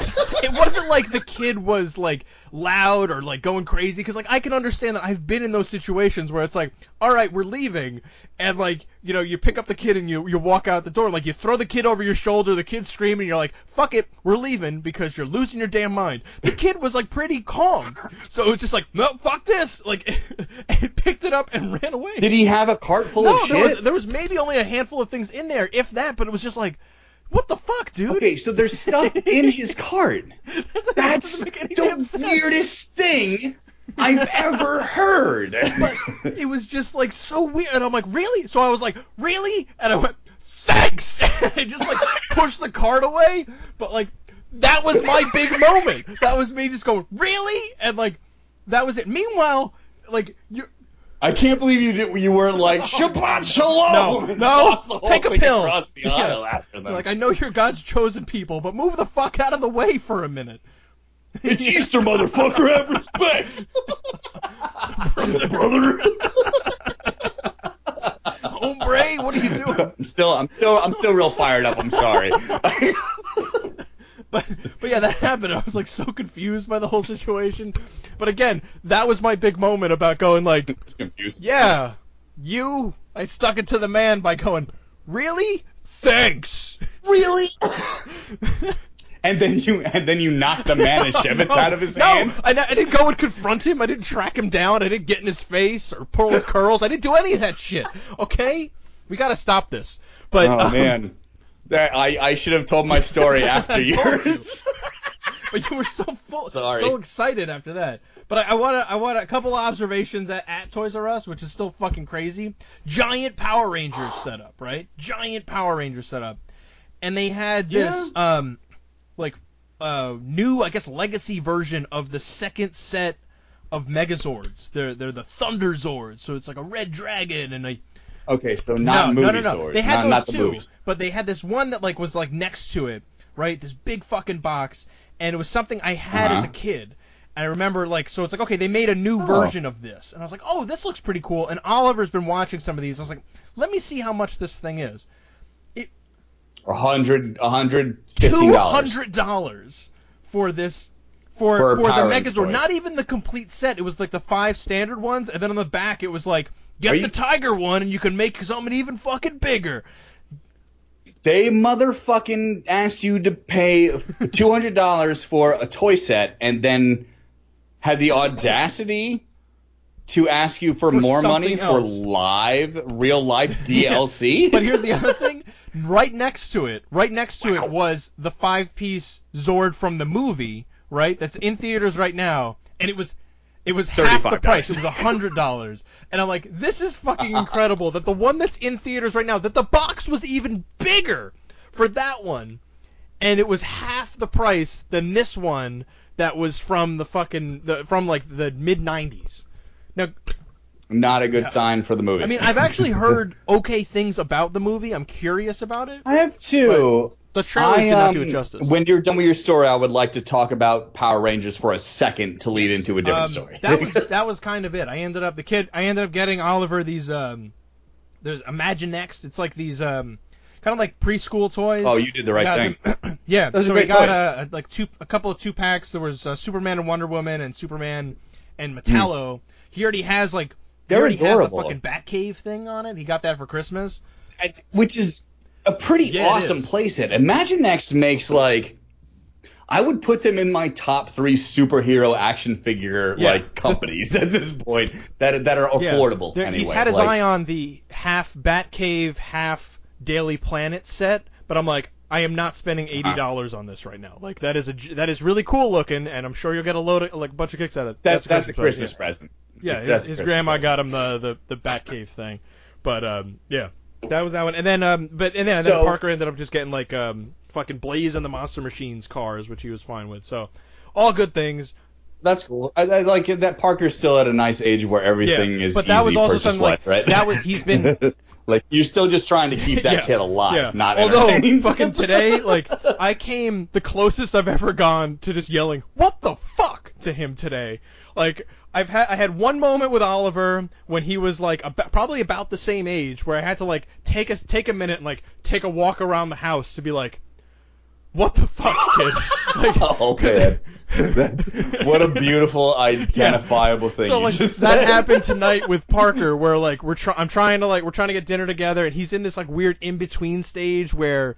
it wasn't like the kid was like loud or like going crazy because like I can understand that I've been in those situations where it's like, all right, we're leaving, and like you know you pick up the kid and you you walk out the door, like you throw the kid over your shoulder, the kid's screaming, you're like, fuck it, we're leaving because you're losing your damn mind. The kid was like pretty calm, so it was just like, no, fuck this, like, and picked it up and ran away.
Did he have a cart full
no,
of
there
shit?
was, there was maybe only a handful of things in there, if that, but it was just like, what the fuck, dude?
Okay, so there's stuff in his cart.
That's,
That's
doesn't make any damn
the weirdest thing I've ever heard.
but it was just like so weird. And I'm like, really? So I was like, really? And I went, thanks. And I just like pushed the cart away. But like, that was my big moment. That was me just going, really? And like, that was it. Meanwhile, like, you're.
I can't believe you did. You weren't like Shabbat Shalom.
No, no,
toss the whole
take a pill. Yeah. Like, I know you're God's chosen people, but move the fuck out of the way for a minute.
It's Easter, motherfucker. Have respect, brother.
Hombre, what are you doing?
I'm still, I'm still, I'm still real fired up. I'm sorry.
But but yeah, that happened. I was like so confused by the whole situation. But again, that was my big moment about going like,
It's confusing.
yeah, you. I stuck it to the man by going, really? Thanks.
really. And then you, and then you knock the man Manischewitz
No,
out of his
no,
hand.
I, I didn't go and confront him. I didn't track him down. I didn't get in his face or pull his curls. I didn't do any of that shit. Okay, we gotta stop this. But
Oh
um,
man, that, I I should have told my story after
I you.
yours.
but you were so full,
Sorry.
so excited after that. But I, I want to, I want a couple of observations at, at Toys R Us, which is still fucking crazy. Giant Power Rangers setup, right? Giant Power Rangers setup, and they had this, um, like, uh, new, I guess, legacy version of the second set of Megazords. They're they're the Thunder Zords, so it's like a red dragon and a
okay, so not
no,
movie
no, no, no.
swords.
They had
not,
those
not the
too,
movies.
but they had this one that like was like next to it, right? This big fucking box, and it was something I had as a
Uh-huh.
kid. And I remember like so it's like okay, they made a new
Oh.
version of this, and I was like, oh, this looks pretty cool. And Oliver's been watching some of these. I was like, let me see how much this thing is.
it A hundred, a hundred
Two
fifteen dollars.
hundred dollars for this. For,
For
for the Megazord, not even the complete set. It was like the five standard ones, and then on the back it was like, get
Are
the Tiger one, and you can make something even fucking bigger.
They motherfucking asked you to pay two hundred dollars for a toy set, and then had the audacity to ask you for,
For
more money
something
for live, real life DLC.
But here's the other thing. Right next to it, right next to it was the five-piece Zord from the movie, right? That's in theaters right now, and it was it was half the
$35.
price. It was a hundred dollars, and I'm like, this is fucking incredible that the one that's in theaters right now, that the box was even bigger for that one, and it was half the price than this one that was from the fucking the, from like the mid '90s. Now,
Not a good sign for the movie.
I mean, I've actually heard okay things about the movie. I'm curious about it.
I have two.
The trailers
I,
did not do
um,
it justice.
When you're done with your story, I would like to talk about Power Rangers for a second to lead into a different
Um,
story.
that was that was kind of it. I ended up the kid. I ended up getting Oliver these um, there's Imaginext. It's like these um, kind of like preschool toys.
oh, you did the right thing.
yeah,
Those
so we got
toys.
uh, like two, a couple of two packs. There was uh, Superman and Wonder Woman and Superman and Metallo. He already has like he.
They're
already
adorable.
has the fucking Batcave thing on it. He got that for Christmas.
I- which is a pretty
Yeah,
awesome playset. Imaginext makes like I would put them in my top three superhero action figure
Yeah.
like companies at this point that that are affordable
There-
anyway.
He's had his
Like,
eye on the half Batcave, half Daily Planet set, but I'm like, I am not spending
Uh-huh.
eighty dollars on this right now. Like that is a that is really cool looking, and I'm sure you'll get a load of like a bunch of kicks out of it.
that, that's, a Christmas
present,
present.
Yeah, yeah
That's
his, his grandma
present.
got him the the the Batcave thing, but um yeah, that was that one. And then um but and then, and
So-
then Parker ended up just getting like um fucking Blaze and the Monster Machines cars, which he was fine with. So all good things.
That's cool. I, I like that Parker's still at a nice age where everything
Yeah,
is
but that was also
purchase
something like-
right?
that was- he's been-
like you're still just trying to keep that
Yeah,
kid alive,
yeah.
not
Although fucking today, like I came the closest I've ever gone to just yelling "What the fuck" to him today. Like I've had I had one moment with Oliver when he was like about, probably about the same age where I had to like take a take a minute and like take a walk around the house to be like, "What the fuck, kid?" Like,
oh man, that's what a beautiful identifiable thing
so like that
said.
happened tonight with Parker, where like we're try- I'm trying to like we're trying to get dinner together, and he's in this like weird in between stage where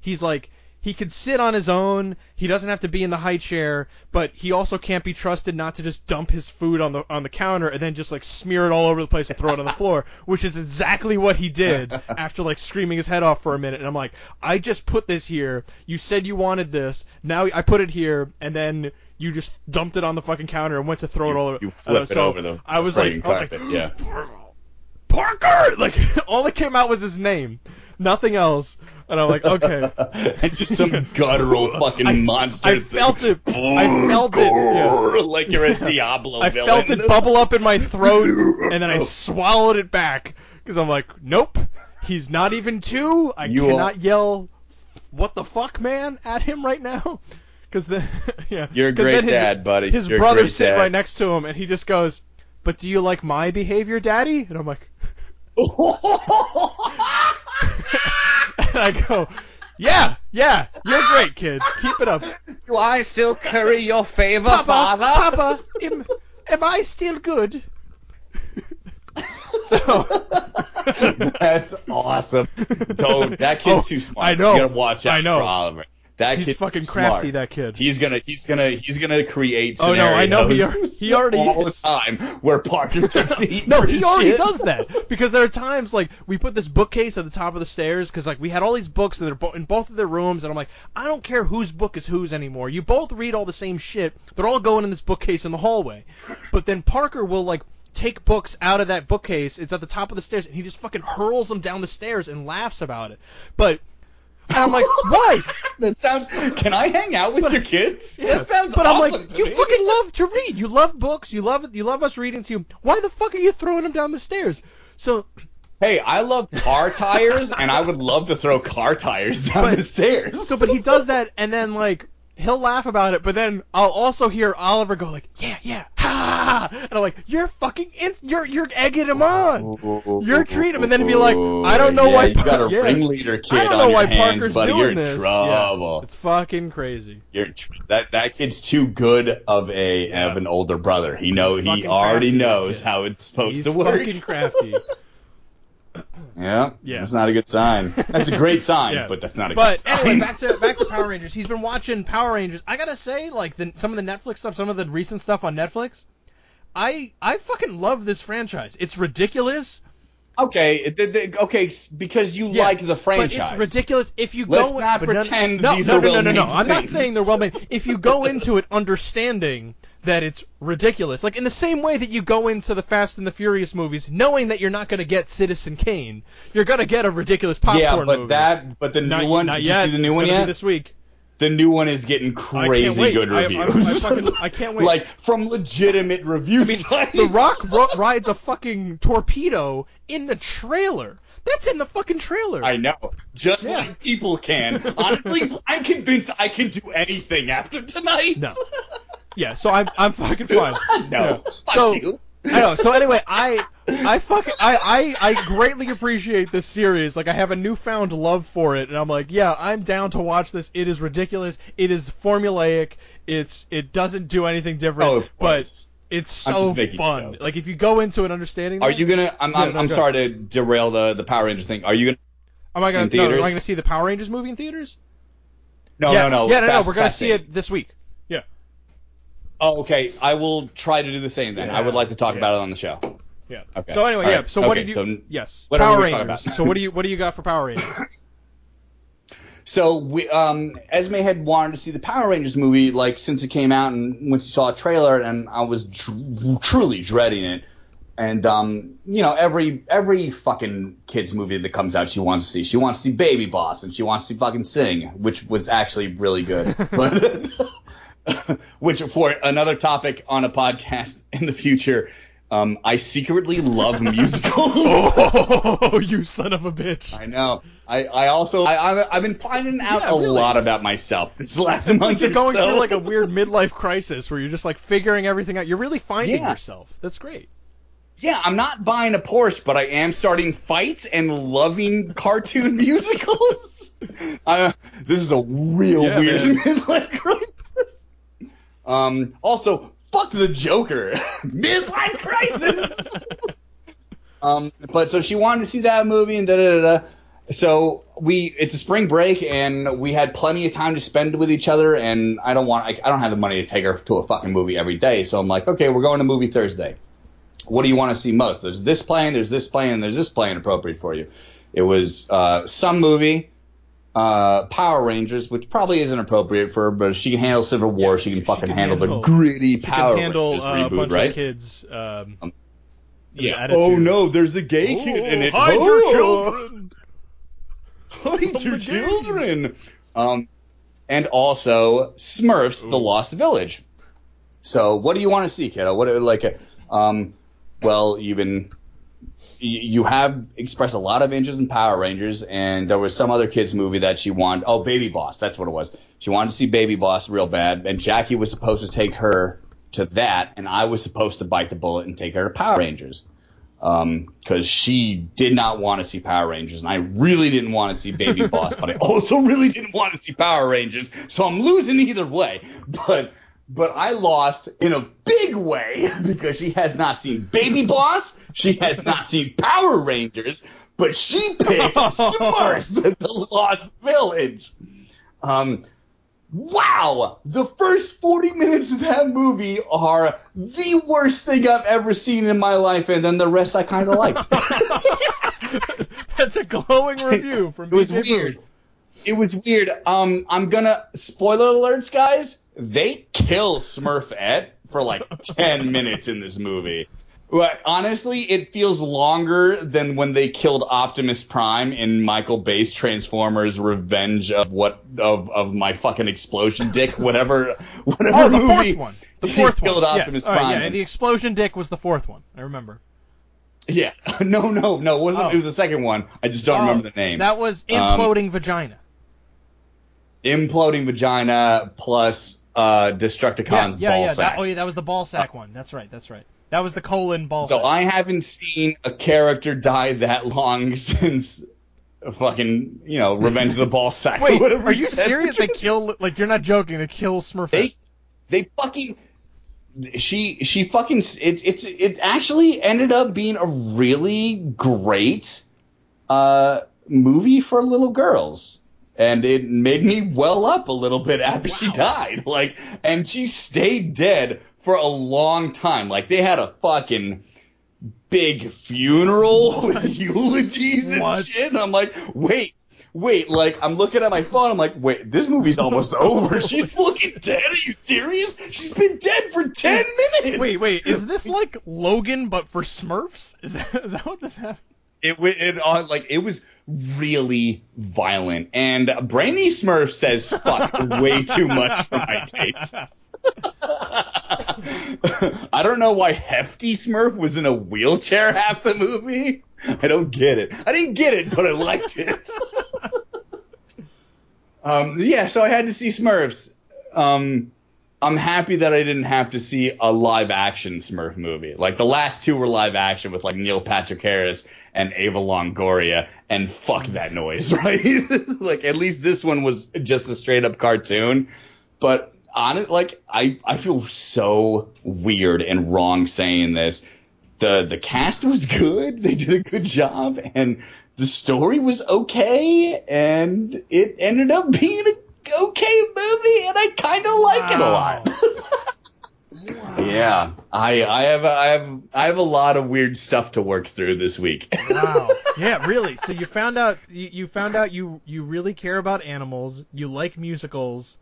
he's like he could sit on his own, he doesn't have to be in the high chair, but he also can't be trusted not to just dump his food on the on the counter and then just like smear it all over the place and throw it on the floor, which is exactly what he did after like screaming his head off for a minute. And I'm like, I just put this here. You said you wanted this. Now I put it here, and then. You just dumped it on the fucking counter and went to throw it all over.
You
Uh,
flip it over the
I was like, I was like,
yeah.
Parker! Like, all that came out was his name, nothing else. And I'm like, okay.
and just some guttural fucking
I-
monster.
I felt it. I felt it. Yeah.
like you're a Diablo
I
villain.
felt it bubble up in my throat, and then I swallowed it back because I'm like, nope, he's not even two. I
You
cannot yell, "What the fuck, man?" at him right now Because then, yeah.
You're a great
his,
dad, buddy.
His
You're
brother's sitting
dad.
right next to him, and he just goes, "But do you like my behavior, Daddy?" And I'm like, and I go, "Yeah, yeah, you're great, kid. Keep it up,
Do I still curry your favor,
Papa.
father?
Papa, am, am I still good?" so.
That's awesome. Don't. That kid's
Oh,
too smart.
I know.
You gotta watch out
I know.
for Oliver. That
He's fucking
smart.
crafty, that kid.
He's gonna, he's gonna, he's gonna create
Oh, no, I know. He he already
all the time where Parker the heat.
No, he already
shit.
does that because there are times like we put this bookcase at the top of the stairs because like we had all these books that are bo- in both of their rooms, and I'm like, I don't care whose book is whose anymore. You both read all the same shit. They're all going in this bookcase in the hallway. But then Parker will like take books out of that bookcase. It's at the top of the stairs, and he just fucking hurls them down the stairs and laughs about it. But and I'm like, why?
That sounds. Can I hang out with
But-
your kids?
Yeah,
That sounds
but I'm like, you
me.
fucking love to read. You love books. You love you love us reading to you. Why the fuck are you throwing them down the stairs? So
Hey, I love car tires, and I would love to throw car tires down
But-
the stairs.
So, but he does that, and then like he'll laugh about it, but then I'll also hear Oliver go like, "Yeah, yeah, ha!" and I'm like, "You're fucking, in- you're you're egging him on. You're treating him," and then he'd be like, "I don't know
yeah,
why."
You got a
yeah.
ringleader kid
I don't
on
know
your
why
hands,
Parker's
buddy.
doing
You're in
this.
trouble.
Yeah, it's fucking crazy.
You're tr- that that kid's too good of a of an older brother. He know
He's
he already knows how it's supposed
He's
to work.
fucking crafty.
Yeah,
Yeah.
That's not a good sign. That's a great sign,
Yeah.
but that's not a good
But
sign.
anyway, back to back to Power Rangers. He's been watching Power Rangers. I gotta say, like the, some of the Netflix stuff, some of the recent stuff on Netflix. I I fucking love this franchise. It's ridiculous.
okay, th- th- okay, because you
Yeah,
like the
But
franchise.
it's ridiculous if you
Let's
go.
not
but no-
pretend
no,
these
no,
are
no, no, no, no.
well-made
I'm not saying they're well made. If you go into it understanding that it's ridiculous, like in the same way that you go into the Fast and the Furious movies, knowing that you're not going to get Citizen Kane, you're going to get a ridiculous popcorn movie.
yeah, but
movie.
that, but the
not,
new one.
not
Did
yet.
you see the new
It's
one yet?
This week.
The new one is getting crazy good
I- I- I
reviews.
fucking- I can't wait.
like from legitimate review
I mean,
sites.
The Rock ro- rides a fucking torpedo in the trailer. That's in the fucking trailer.
I know. Just
Yeah.
like people can. Honestly, I'm convinced I can do anything after tonight.
No. Yeah, so I'm I'm fucking fine.
no.
Yeah. So
you.
I know. So anyway, I I fucking I, I I greatly appreciate this series. Like I have a newfound love for it, and I'm like, yeah, I'm down to watch this. It is ridiculous. It is formulaic. It's it doesn't do anything different,
Oh,
but it's so fun. Like if you go into it understanding,
Are
that,
you gonna? I'm, I'm,
Yeah, no,
I'm sorry to derail the the Power Rangers thing. Are you gonna?
am I gonna no, am? I gonna see the Power Rangers movie in theaters?
No,
Yes.
no, no.
Yeah, no, no. We're gonna see it this week. Yeah.
Oh, okay. I will try to do the same then. I would like to talk
yeah.
about it on the show.
Yeah.
Okay.
So anyway,
All
yeah.
right.
So what
Okay,
did you?
so
yes.
whatever
Power Rangers.
about.
so what do you what do you got for Power Rangers?
So we, um, Esme had wanted to see the Power Rangers movie like since it came out, and when she saw a trailer, and I was tr- truly dreading it. And um, you know, every every fucking kids movie that comes out, she wants to see. She wants to see Baby Boss, and she wants to see fucking Sing, which was actually really good. but which for another topic on a podcast in the future. Um, I secretly love musicals.
oh, you son of a bitch!
I know. I, I also I, I've, been finding out
Yeah,
a
really.
lot about myself this last month.
like you're going
so.
through like a weird midlife crisis where you're just like figuring everything out. You're really finding
Yeah.
yourself. That's great.
Yeah, I'm not buying a Porsche, but I am starting fights and loving cartoon musicals. Uh, this is a real
Yeah,
weird
man.
midlife crisis. Um, also, fuck the Joker. midlife crisis. um, but so she wanted to see that movie and da da da. da. So we, it's a spring break and we had plenty of time to spend with each other. And I don't want, I, I don't have the money to take her to a fucking movie every day. So I'm like, okay, we're going to movie Thursday what do you want to see most? There's this playing, there's this playing, there's this playing appropriate for you. It was uh, some movie, uh, Power Rangers, which probably isn't appropriate for her, but if she can handle Civil War,
Yeah,
she can
she
fucking
can
handle,
handle-
the gritty
She
Power
can handle
Rangers
uh, a
reboot,
bunch
right?
of kids. Um,
yeah.
attitude.
Oh no, there's a gay kid in it.
hide
oh,
your children.
Hide your children. Um, and also Smurfs: The Lost Village. So, what do you want to see, kiddo? What like, um, well, you've been you have expressed a lot of interest in Power Rangers, and there was some other kids movie that she wanted. Oh, Baby Boss, that's what it was. She wanted to see Baby Boss real bad, and Jackie was supposed to take her to that, and I was supposed to bite the bullet and take her to Power Rangers. Because um, she did not want to see Power Rangers, and I really didn't want to see Baby Boss, but I also really didn't want to see Power Rangers, so I'm losing either way. But but I lost in a big way because she has not seen Baby Boss, she has not seen Power Rangers, but she picked Smurfs at the Lost Village. Um, wow, the first 40 minutes of that movie are the worst thing I've ever seen in my life, and then the rest I kind of liked.
That's a glowing review from.
It was
BJ
weird. It was weird. Um, I'm gonna spoiler alerts, guys. They kill Smurfette for like 10 minutes in this movie. But honestly, it feels longer than when they killed Optimus Prime in Michael Bay's Transformers: Revenge of what of of my fucking explosion dick, whatever whatever
Oh, the
movie
fourth one. The fourth
killed
one.
Optimus
yes. All right,
Prime.
yeah,
in.
the explosion dick was the fourth one. I remember.
Yeah, no, no, no, it wasn't.
Oh.
It was the second one. I just don't
Oh,
remember the name.
That was
Um,
imploding vagina.
Imploding vagina plus uh,
Yeah,
Destructicons
yeah,
ball
yeah.
sack.
That, oh, yeah, that was the ball sack one. That's right. That's right. That was the colon ball.
So
sack.
I haven't seen a character die that long since fucking, you know, Revenge of the Ball Sack.
Wait,
whatever
are you serious? They kill like you're not joking. They kill Smurfette.
They, they fucking, she, she fucking, it's, it's, it actually ended up being a really great, uh, movie for little girls. And it made me well up a little bit after she died. Like, and she stayed dead for a long time. Like, they had a fucking big funeral with eulogies and
What?
shit. And I'm like, wait, wait, like, I'm looking at my phone. I'm like, wait, this movie's almost over. She's looking dead. Are you serious? She's been dead for 10 minutes.
Wait, wait. Is this like Logan but for Smurfs? Is that is that what this happened?
It, it uh, like it was really violent, and Brainy Smurf says "fuck" way too much for my tastes. I don't know why Hefty Smurf was in a wheelchair half the movie. I don't get it. I didn't get it, but I liked it. um, yeah, so I had to see Smurfs. Um, I'm happy that I didn't have to see a live action Smurf movie. Like the last two were live action with like Neil Patrick Harris and Eva Longoria, and fuck that noise, right? like at least this one was just a straight up cartoon. But on it, like I I feel so weird and wrong saying this. The the cast was good. They did a good job, and the story was okay, and it ended up being a okay movie, and I kind of like it a lot. Yeah, I I have I have I have a lot of weird stuff to work through this week.
Wow. Yeah, really. So you found out you, you found out you you really care about animals. You like musicals,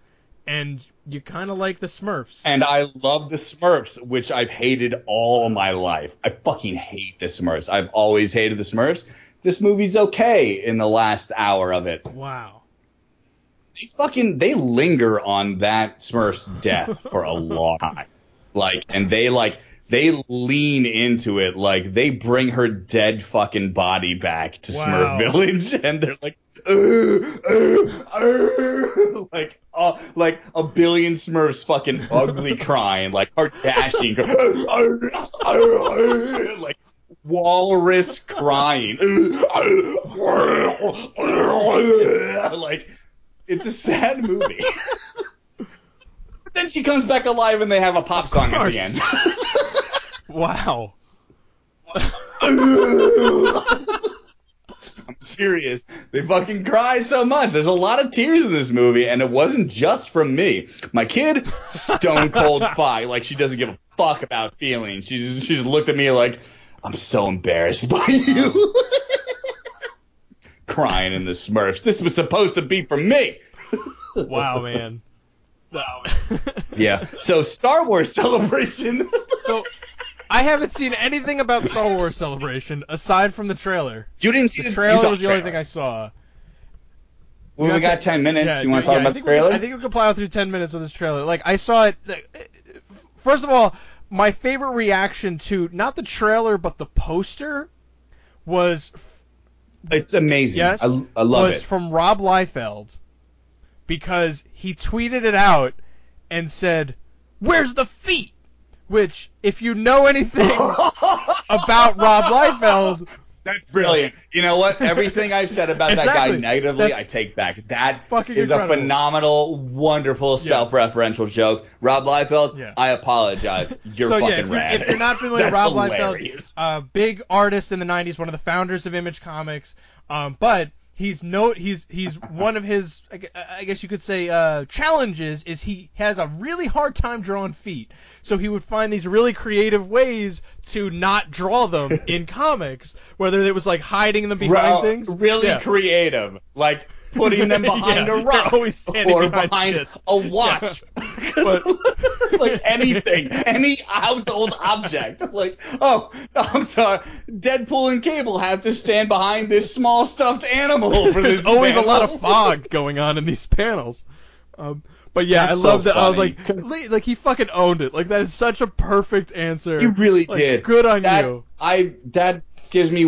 and you kind of like the Smurfs.
and I love the Smurfs, which I've hated all my life. I fucking hate the Smurfs. I've always hated the Smurfs. This movie's okay in the last hour of it.
Wow.
They fucking they linger on that Smurf's death for a long time. Like, and they like they lean into it. Like they bring her dead fucking body back to
Wow.
Smurf Village, and they're like, uh, uh, uh, like, uh, like a billion Smurfs fucking ugly crying, like uh, uh, like walrus crying, like it's a sad movie. But then she comes back alive and they have a pop song at the end.
Wow.
I'm serious. They fucking cry so much. There's a lot of tears in this movie, and it wasn't just from me. My kid, stone cold fi, like she doesn't give a fuck about feelings. She's she's looked at me like, I'm so embarrassed by you. Oh. Crying in the Smurfs. This was supposed to be for me.
Wow, man. Wow.
Yeah. So Star Wars Celebration.
so I haven't seen anything about Star Wars Celebration aside from the trailer.
you didn't see
The
you
trailer
saw
was the only thing I saw.
Well, we
You
got
have to-
ten minutes.
Yeah,
you want to
yeah,
talk
I
about the
think we-
trailer?
I think we could plow through 10 minutes of this trailer. Like, I saw it. First of all, my favorite reaction to not the trailer but the poster was
It's amazing.
yes
I, I love
was
it.
from Rob Liefeld because he tweeted it out and said, "Where's the feet?" Which, if you know anything about Rob Liefeld,
That's brilliant. You know what? Everything I've said about that guy negatively,
That's
I take back. That
fucking
is
incredible.
a phenomenal, wonderful, self-referential joke. Rob Liefeld,
Yeah.
I apologize. You're
so
fucking
yeah, if you're,
rad.
if you're not familiar,
That's
Rob
hilarious.
Liefeld, uh, big artist in the '90s, one of the founders of Image Comics, um, but he's no, he's he's one of his, I guess you could say, uh, challenges is he has a really hard time drawing feet. So he would find these really creative ways to not draw them in comics, whether it was like hiding them behind
Well,
things.
Really
Yeah.
creative. Like putting them behind
Yeah,
a rock
always
or
behind shit.
a watch.
But-
like anything, any household object. Like, oh, I'm sorry, Deadpool and Cable have to stand behind this small stuffed animal for
There's
this
always a lot of fog going on in these panels. Um, but yeah,
That's
I
so
love that. I was like, like he fucking owned it. Like that is such a perfect answer.
You really
Like,
did.
Good on
that,
you.
I that gives me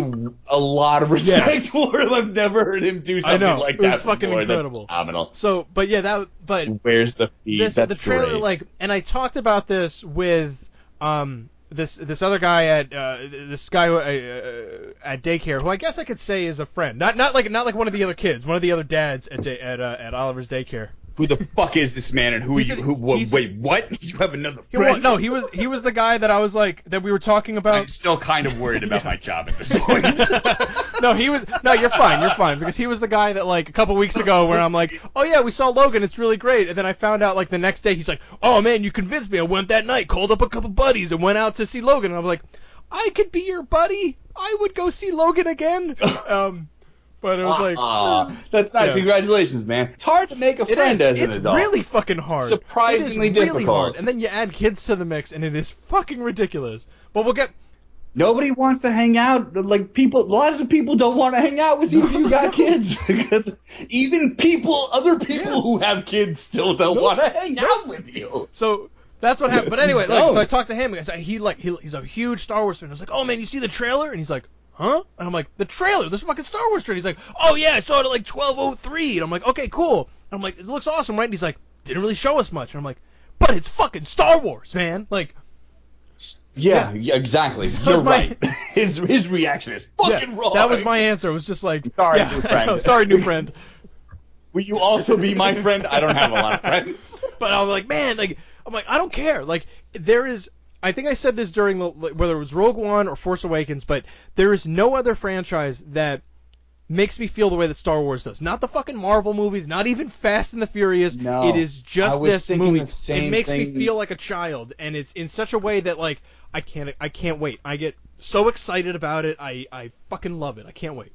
a lot of respect for him. I've never heard him do something
know.
like
It was
that
fucking
before.
incredible.
That's phenomenal.
So, but yeah, that. But
Where's the feed?
this
That's
the trailer,
great.
like, and I talked about this with um this this other guy at uh, this guy uh, uh, at daycare who I guess I could say is a friend. Not not like not like one of the other kids, one of the other dads at day, at uh, at Oliver's daycare.
Who the fuck is this man and who are you? Who? Wha-
he's-
wait, what? You have another
He,
friend?
no, he was he was the guy that I was like that we were talking about.
I'm still kind of worried about my job at this point.
no, he was. No, you're fine. You're fine because he was the guy that like a couple weeks ago where I'm like, oh yeah, we saw Logan. It's really great. And then I found out like the next day he's like, oh man, you convinced me. I went that night, called up a couple buddies, and went out to see Logan. And I'm like, I could be your buddy. I would go see Logan again. Um, but it was like,
Aw, eh, that's nice.
Yeah.
Congratulations, man. It's hard to make a
it
friend
is.
as an
it's
adult.
It's really fucking hard.
Surprisingly
is really
difficult.
hard. And then you add kids to the mix, and it is fucking ridiculous. But we'll get.
Nobody wants to hang out. Like people, lots of people don't want to hang out with you if you got kids. Even people, other people
Yeah.
who have kids, still don't want to hang out with you.
So that's what happened. But anyway, like, so I talked to him he like he, he's a huge Star Wars fan. I was like, oh man, you see the trailer? And he's like, huh? And I'm like, the trailer, this fucking Star Wars trailer. He's like, oh yeah, I saw it at like 12:03. And I'm like, okay, cool. And I'm like, it looks awesome, right? And he's like, didn't really show us much. And I'm like, but it's fucking Star Wars, man. Like,
Yeah, yeah, exactly. You're
my-
right. His his reaction is fucking
yeah,
wrong.
that was my answer. It was just like,
Sorry,
yeah,
new friend.
know, sorry, new friend.
Will you also be my friend? I don't have a lot of friends.
But I'm like, man, like, I'm like, I don't care. Like, there is. I think I said this during the whether it was Rogue One or Force Awakens, but there is no other franchise that makes me feel the way that Star Wars does. Not the fucking Marvel movies, not even Fast and the Furious.
No,
it is just
I was
this movie.
the same
it makes me feel like a child, and it's in such a way that like I can't I can't wait. I get so excited about it. I I fucking love it. I can't wait.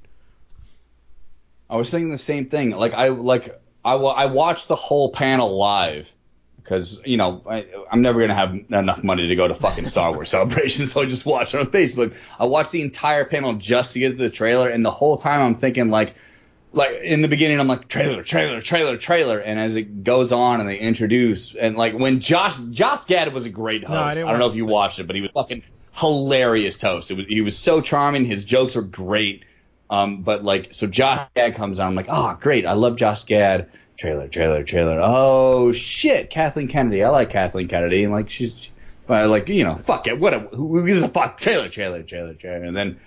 I was thinking the same thing. Like I like I, I watched the whole panel live because you know I, I'm never gonna have enough money to go to fucking Star Wars celebration, so I just watch it on Facebook. I watched the entire panel just to get to the trailer, and the whole time I'm thinking like. Like in the beginning, I'm like trailer, trailer, trailer, trailer, and as it goes on and they introduce and like when Josh Josh Gad was a great host.
No, I
I, don't know if you watched it, but he was fucking hilarious host. It was, he was so charming. His jokes were great. Um, but like, so Josh Gad comes on. I'm like, oh, great. I love Josh Gad. Trailer, trailer, trailer. Oh shit, Kathleen Kennedy. I like Kathleen Kennedy. And like, she's, but like, you know, fuck it. What? A, who, gives a fuck? Trailer, trailer, trailer, trailer. And then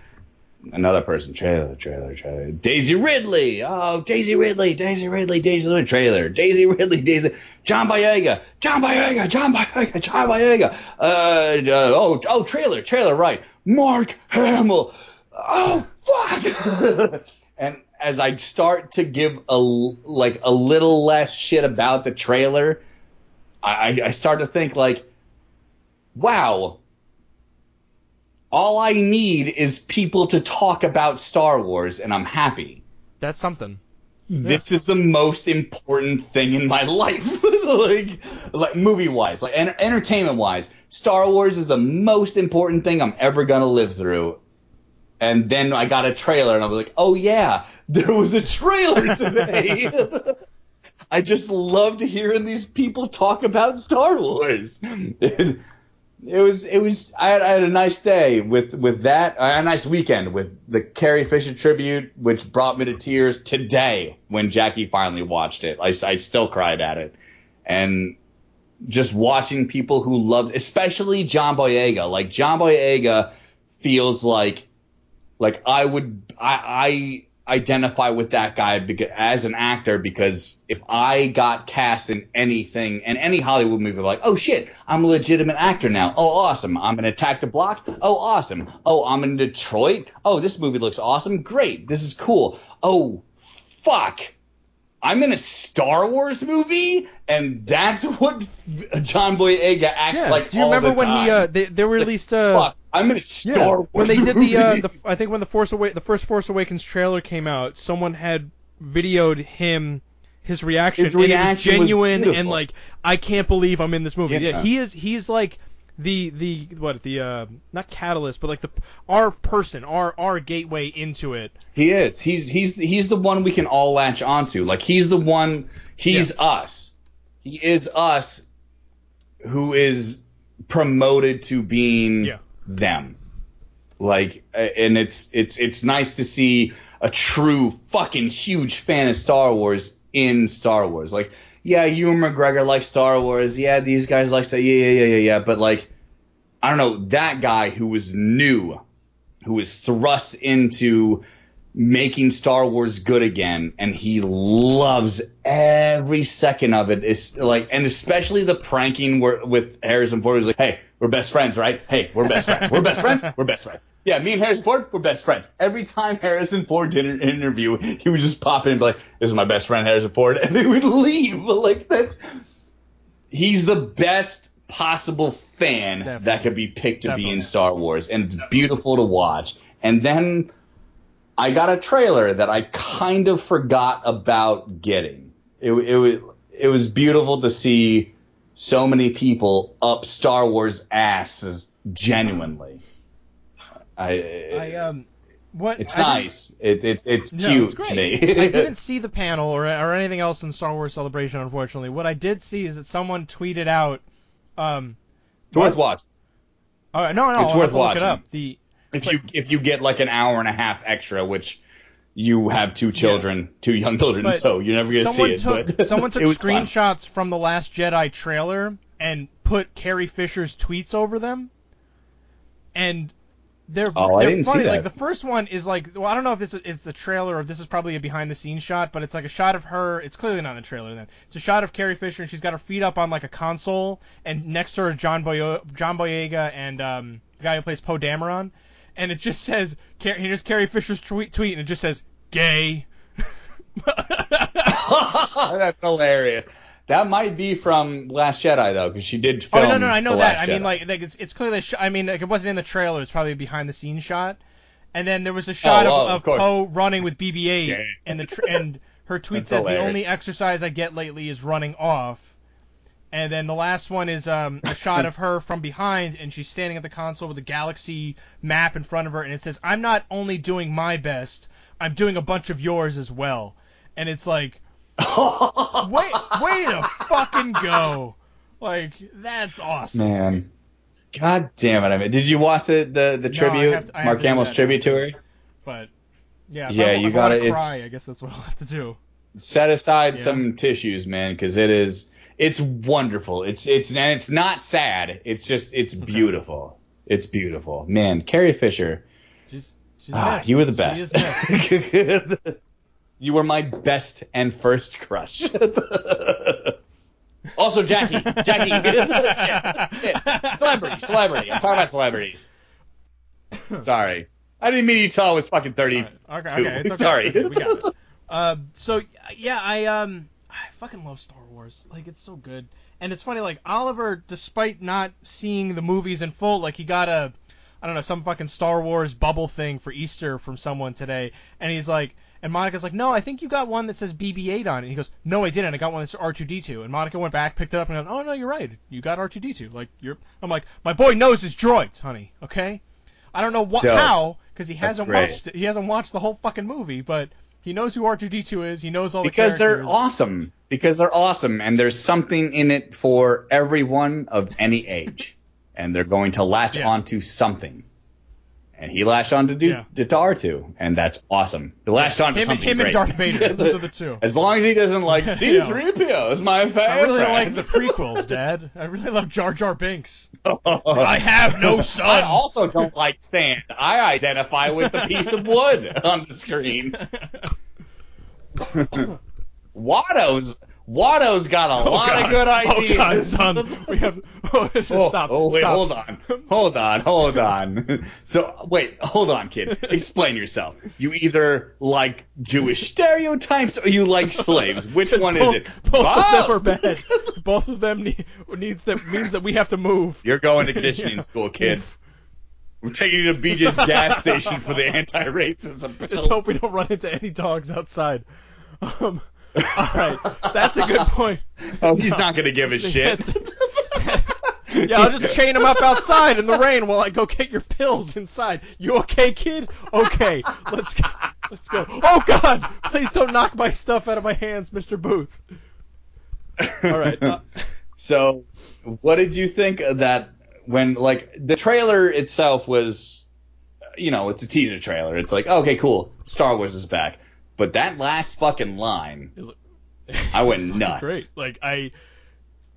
another person. Trailer, trailer, trailer. Daisy Ridley. Oh, Daisy Ridley, Daisy Ridley, Daisy Ridley. Trailer. Daisy Ridley, Daisy. John Boyega, John Boyega, John Boyega, John Boyega. Uh, uh, oh, oh, trailer, trailer. Right. Mark Hamill. Oh, fuck. and as I start to give a l- like a little less shit about the trailer, I, I start to think like, wow, all I need is people to talk about Star Wars, and I'm happy.
That's something.
This is the most important thing in my life, like, like movie wise, like en- entertainment wise. Star Wars is the most important thing I'm ever gonna live through. And then I got a trailer, and I was like, oh yeah, there was a trailer today. I just loved hearing these people talk about Star Wars. it was it was I had, I had a nice day with with that a nice weekend with the Carrie Fisher tribute, which brought me to tears today when Jackie finally watched it. I, I still cried at it, and just watching people who loved, especially John Boyega, like John Boyega feels like like I would I I identify with that guy because, as an actor because if I got cast in anything in any Hollywood movie, like, oh shit, I'm a legitimate actor now. Oh, awesome. I'm in Attack the Block. Oh, awesome. Oh, I'm in Detroit. Oh, this movie looks awesome. Great. This is cool. Oh, fuck. I'm in a Star Wars movie, and that's what John Boyega acts
Yeah.
like.
Do you
all
remember
the
when he uh they they released uh
Fuck, I'm in a Star
yeah,
Wars
when they did the uh the I think when the Force Awa- the first Force Awakens trailer came out, someone had videoed him his reaction,
His
and it was
reaction
genuine and like I can't believe I'm in this movie. Yeah,
Yeah.
he is he's like the the what the uh not catalyst but like the our person our our gateway into it.
He is. He's he's he's the one we can all latch onto. Like he's the one. He's us. He is us. Who is promoted to being
Yeah.
Them. Like, and it's it's it's nice to see a true fucking huge fan of Star Wars in Star Wars. Like, yeah, Ewan McGregor likes Star Wars. Yeah, these guys like Star. Yeah, yeah, yeah, yeah, yeah. But like, I don't know that guy who was new, who was thrust into making Star Wars good again, and he loves every second of it. It's like, and especially the pranking where, with Harrison Ford. He's like, "Hey, we're best friends, right? Hey, we're best friends. We're best friends. We're best friends." Yeah, me and Harrison Ford, we're best friends. Every time Harrison Ford did an interview, he would just pop in and be like, "This is my best friend, Harrison Ford," and they would leave. Like that's he's the best possible fan
Definitely.
that could be picked to be in Star Wars, and it's beautiful to watch. And then I got a trailer that I kind of forgot about getting. It, it was it was beautiful to see so many people up Star Wars asses genuinely. I,
I um what
it's
I
nice. It, it's it's
No,
cute
it's
to me.
I didn't see the panel or, or anything else in Star Wars Celebration, unfortunately. What I did see is that someone tweeted out. Um,
It's worth watching.
oh, no, no,
It's
I'll
worth
have to look
watching.
it up. The
If you if you get like an hour and a half extra, which you have two children, two young children,
But
so you're never gonna see it.
took
but
someone took
was fun.
screenshots from the Last Jedi trailer and put Carrie Fisher's tweets over them, and they're
Oh, I
they're
didn't see
funny.
that.
Like the first one is like well, I don't know if is it's the trailer or if this is probably a behind the scenes shot, but it's like a shot of her. It's clearly not in the trailer then. It's a shot of Carrie Fisher and she's got her feet up on like a console, and next to her is John Boy John Boyega and um the guy who plays Poe Dameron, and it just says here's Carrie Fisher's tweet tweet and it just says gay.
That's hilarious. That might be from Last Jedi though, because she did oh, film.
Oh no, no, I know that.
Last
I mean,
Jedi.
like, like it's it's clearly. Sh- I mean, like, it wasn't in the trailer. It's probably a behind the scenes shot. And then there was a shot
oh,
of,
oh,
of
of.
Poe running with BB-8,
Yeah.
and the tr- and her tweet
That's
says the only exercise I get lately is running off. And then the last one is um, a shot of her from behind, and she's standing at the console with a galaxy map in front of her, and it says, "I'm not only doing my best, I'm doing a bunch of yours as well." And it's like, wait, way to fucking go! Like that's awesome.
Man, God damn it! I mean, did you watch the the, the
No,
tribute?
to-
Mark Hamill's tribute to her.
But yeah,
Yeah,
I,
you gotta- it's-
Cry, I guess that's what I'll have to do.
Set aside
Yeah.
some tissues, man, because it is it's wonderful. It's it's and it's not sad. It's just it's beautiful. It's beautiful, man. Carrie Fisher,
She's she's
ah,
missed.
you were the
is
best. you were my best and first crush. also, Jackie, Jackie, Shit. Shit. celebrity, celebrity. I'm talking about celebrities. Sorry, I didn't mean I was fucking thirty.
Alright, Okay, okay, okay.
Sorry.
okay, we got it. Uh, so yeah, I um, I fucking love Star Wars. Like it's so good, and it's funny. Like Oliver, despite not seeing the movies in full, like he got a, I don't know, some fucking Star Wars bubble thing for Easter from someone today, and he's like. And Monica's like, no, I think you got one that says BB-8 on it. And he goes, no, I didn't. I got one that's R2D2. And Monica went back, picked it up, and goes, oh no, you're right. You got R2D2. Like you're. I'm like, my boy knows his droids, honey. Okay. I don't know what
Dope.
how because he
That's
hasn't
great.
watched. He hasn't watched the whole fucking movie, but he knows who R2D2 is. He knows all the
because they're awesome. Because they're awesome, and there's something in it for everyone of any age. and they're going to latch
Yeah.
onto something. And he lashed on to do
Yeah.
to R2, and that's awesome. He latched onto
Him,
something
him and. Darth Vader. Those are the two.
As long as he doesn't like C3PO is my favorite.
I really like the prequels, Dad. I really love Jar Jar Binks. I have no son.
I also don't like sand. I identify with the piece of wood on the screen. Watto's Watto's got a
Oh,
lot
God.
of good
Oh God,
ideas.
We have. Oh,
Oh,
stop.
oh, wait,
stop.
hold on. Hold on, hold on. So, wait, hold on, kid. Explain yourself. You either like Jewish stereotypes or you like slaves. Which one is it?
Both of them are
Both.
bad. both of them need, needs that means that we have to move.
You're going to conditioning
Yeah.
school, kid. We're taking you to BJ's gas station for the anti-racism pills.
Just hope we don't run into any dogs outside. Um, all right, that's a good point.
Oh, he's not going to give a shit.
Yeah, I'll just chain him up outside in the rain while I go get your pills inside. You okay, kid? Okay, let's go. Let's go. Oh God! Please don't knock my stuff out of my hands, Mr. Booth. All right. Uh,
So, what did you think of that when, like, the trailer itself was, you know, it's a teaser trailer. It's like, okay, cool, Star Wars is back. But that last fucking line I went nuts.
Great. Like I,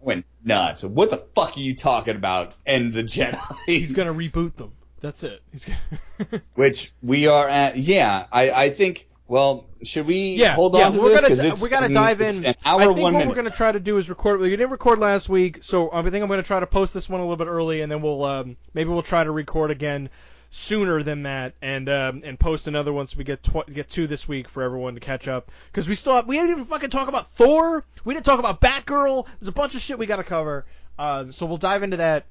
went nuts. What the fuck are you talking about? And the Jedi.
he's gonna reboot them. That's it. He's gonna.
Which we are at. Yeah, I, I think. Well, should we
yeah,
hold on
yeah,
to
we're
this?
gonna we gotta
um,
dive in.
An hour,
I think
one
what
minute.
we're gonna try to do is record. We didn't record last week, so I think I'm gonna try to post this one a little bit early, and then we'll um, maybe we'll try to record again sooner than that, and um, and post another one so we get tw- get two this week for everyone to catch up. Because we still have, we didn't even fucking talk about Thor. We didn't talk about Batgirl. There's a bunch of shit we gotta cover. Um, so we'll dive into that.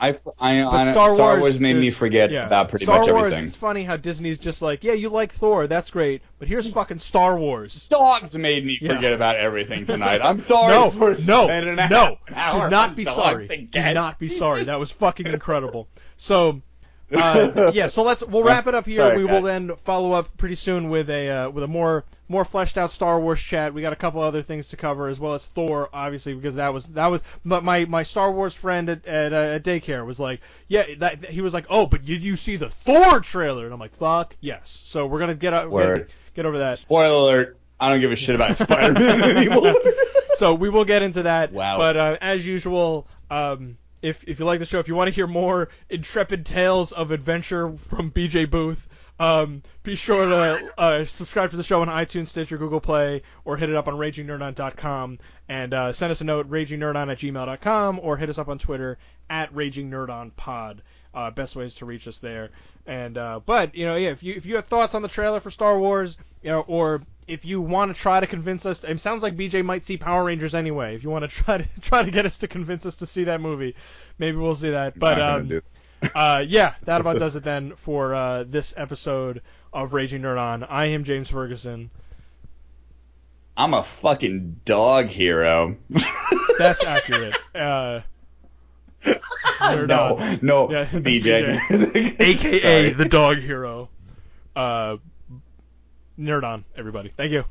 I, I, I,
Star,
Star
Wars,
Wars made me forget
yeah.
about pretty
Star
much
Wars,
everything.
It's funny how Disney's just like, yeah, you like Thor, that's great, but here's fucking Star Wars.
Dogs made me
Yeah.
forget about everything tonight. I'm sorry
no,
for
no,
spending an
no.
hour,
Do not be sorry.
to
Do not be sorry. That was fucking incredible. So, uh, yeah. So let's we'll wrap it up here.
Sorry,
we will then follow up pretty soon with a uh, with a more more fleshed out Star Wars chat. We got a couple other things to cover as well as Thor, obviously, because that was that was but my my Star Wars friend at at, uh, at daycare was like, yeah, that he was like, oh, but did you see the Thor trailer? And I'm like, fuck yes. So we're gonna get
Word.
get, get over that.
Spoiler alert. I don't give a shit about Spider-Man anymore.
so we will get into that.
Wow.
But uh, as usual, um, if if you like the show, if you want to hear more intrepid tales of adventure from BJ Booth, um, be sure to uh, subscribe to the show on iTunes, Stitcher, Google Play, or hit it up on RagingNerdon.com and uh, send us a note, ragingnerdon at gmail.com, or hit us up on Twitter at RagingNerdonPod. Uh, best ways to reach us there. And uh, but you know, yeah, if you if you have thoughts on the trailer for Star Wars, you know, or if you want to try to convince us, it sounds like BJ might see Power Rangers anyway. If you want to try to try to get us to convince us to see that movie, maybe we'll see that. But um, uh, yeah, that about does it then for uh, this episode of Raging Nerd On. I am James Ferguson.
I'm a fucking dog hero.
That's accurate.
No, no,
Yeah,
BJ.
AKA the dog hero. Uh, nerd on, everybody. Thank you.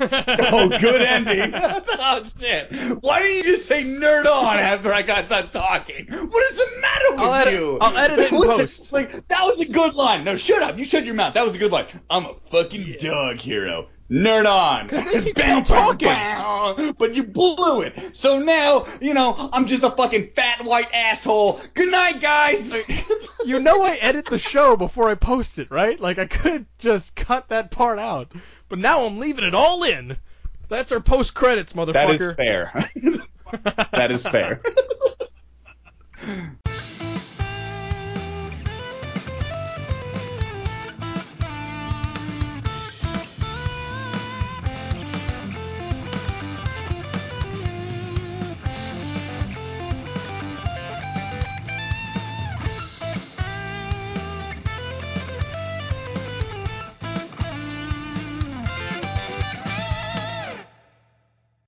Oh, good ending. oh shit! Why didn't you just say nerd on after I got done talking? What is the matter with
I'll edit-
you?
I'll edit it in post.
Like that was a good line. No, shut up. You shut your mouth. That was a good line. I'm a fucking dog hero. Nerd on.
they keep
Bow, bow,
talking.
bow. Oh, but you blew it. So now, you know, I'm just a fucking fat white asshole. Good night, guys.
You know I edit the show before I post it, right? Like I could just cut that part out, but now I'm leaving it all in. That's our post credits, motherfucker.
that is fair. that is fair.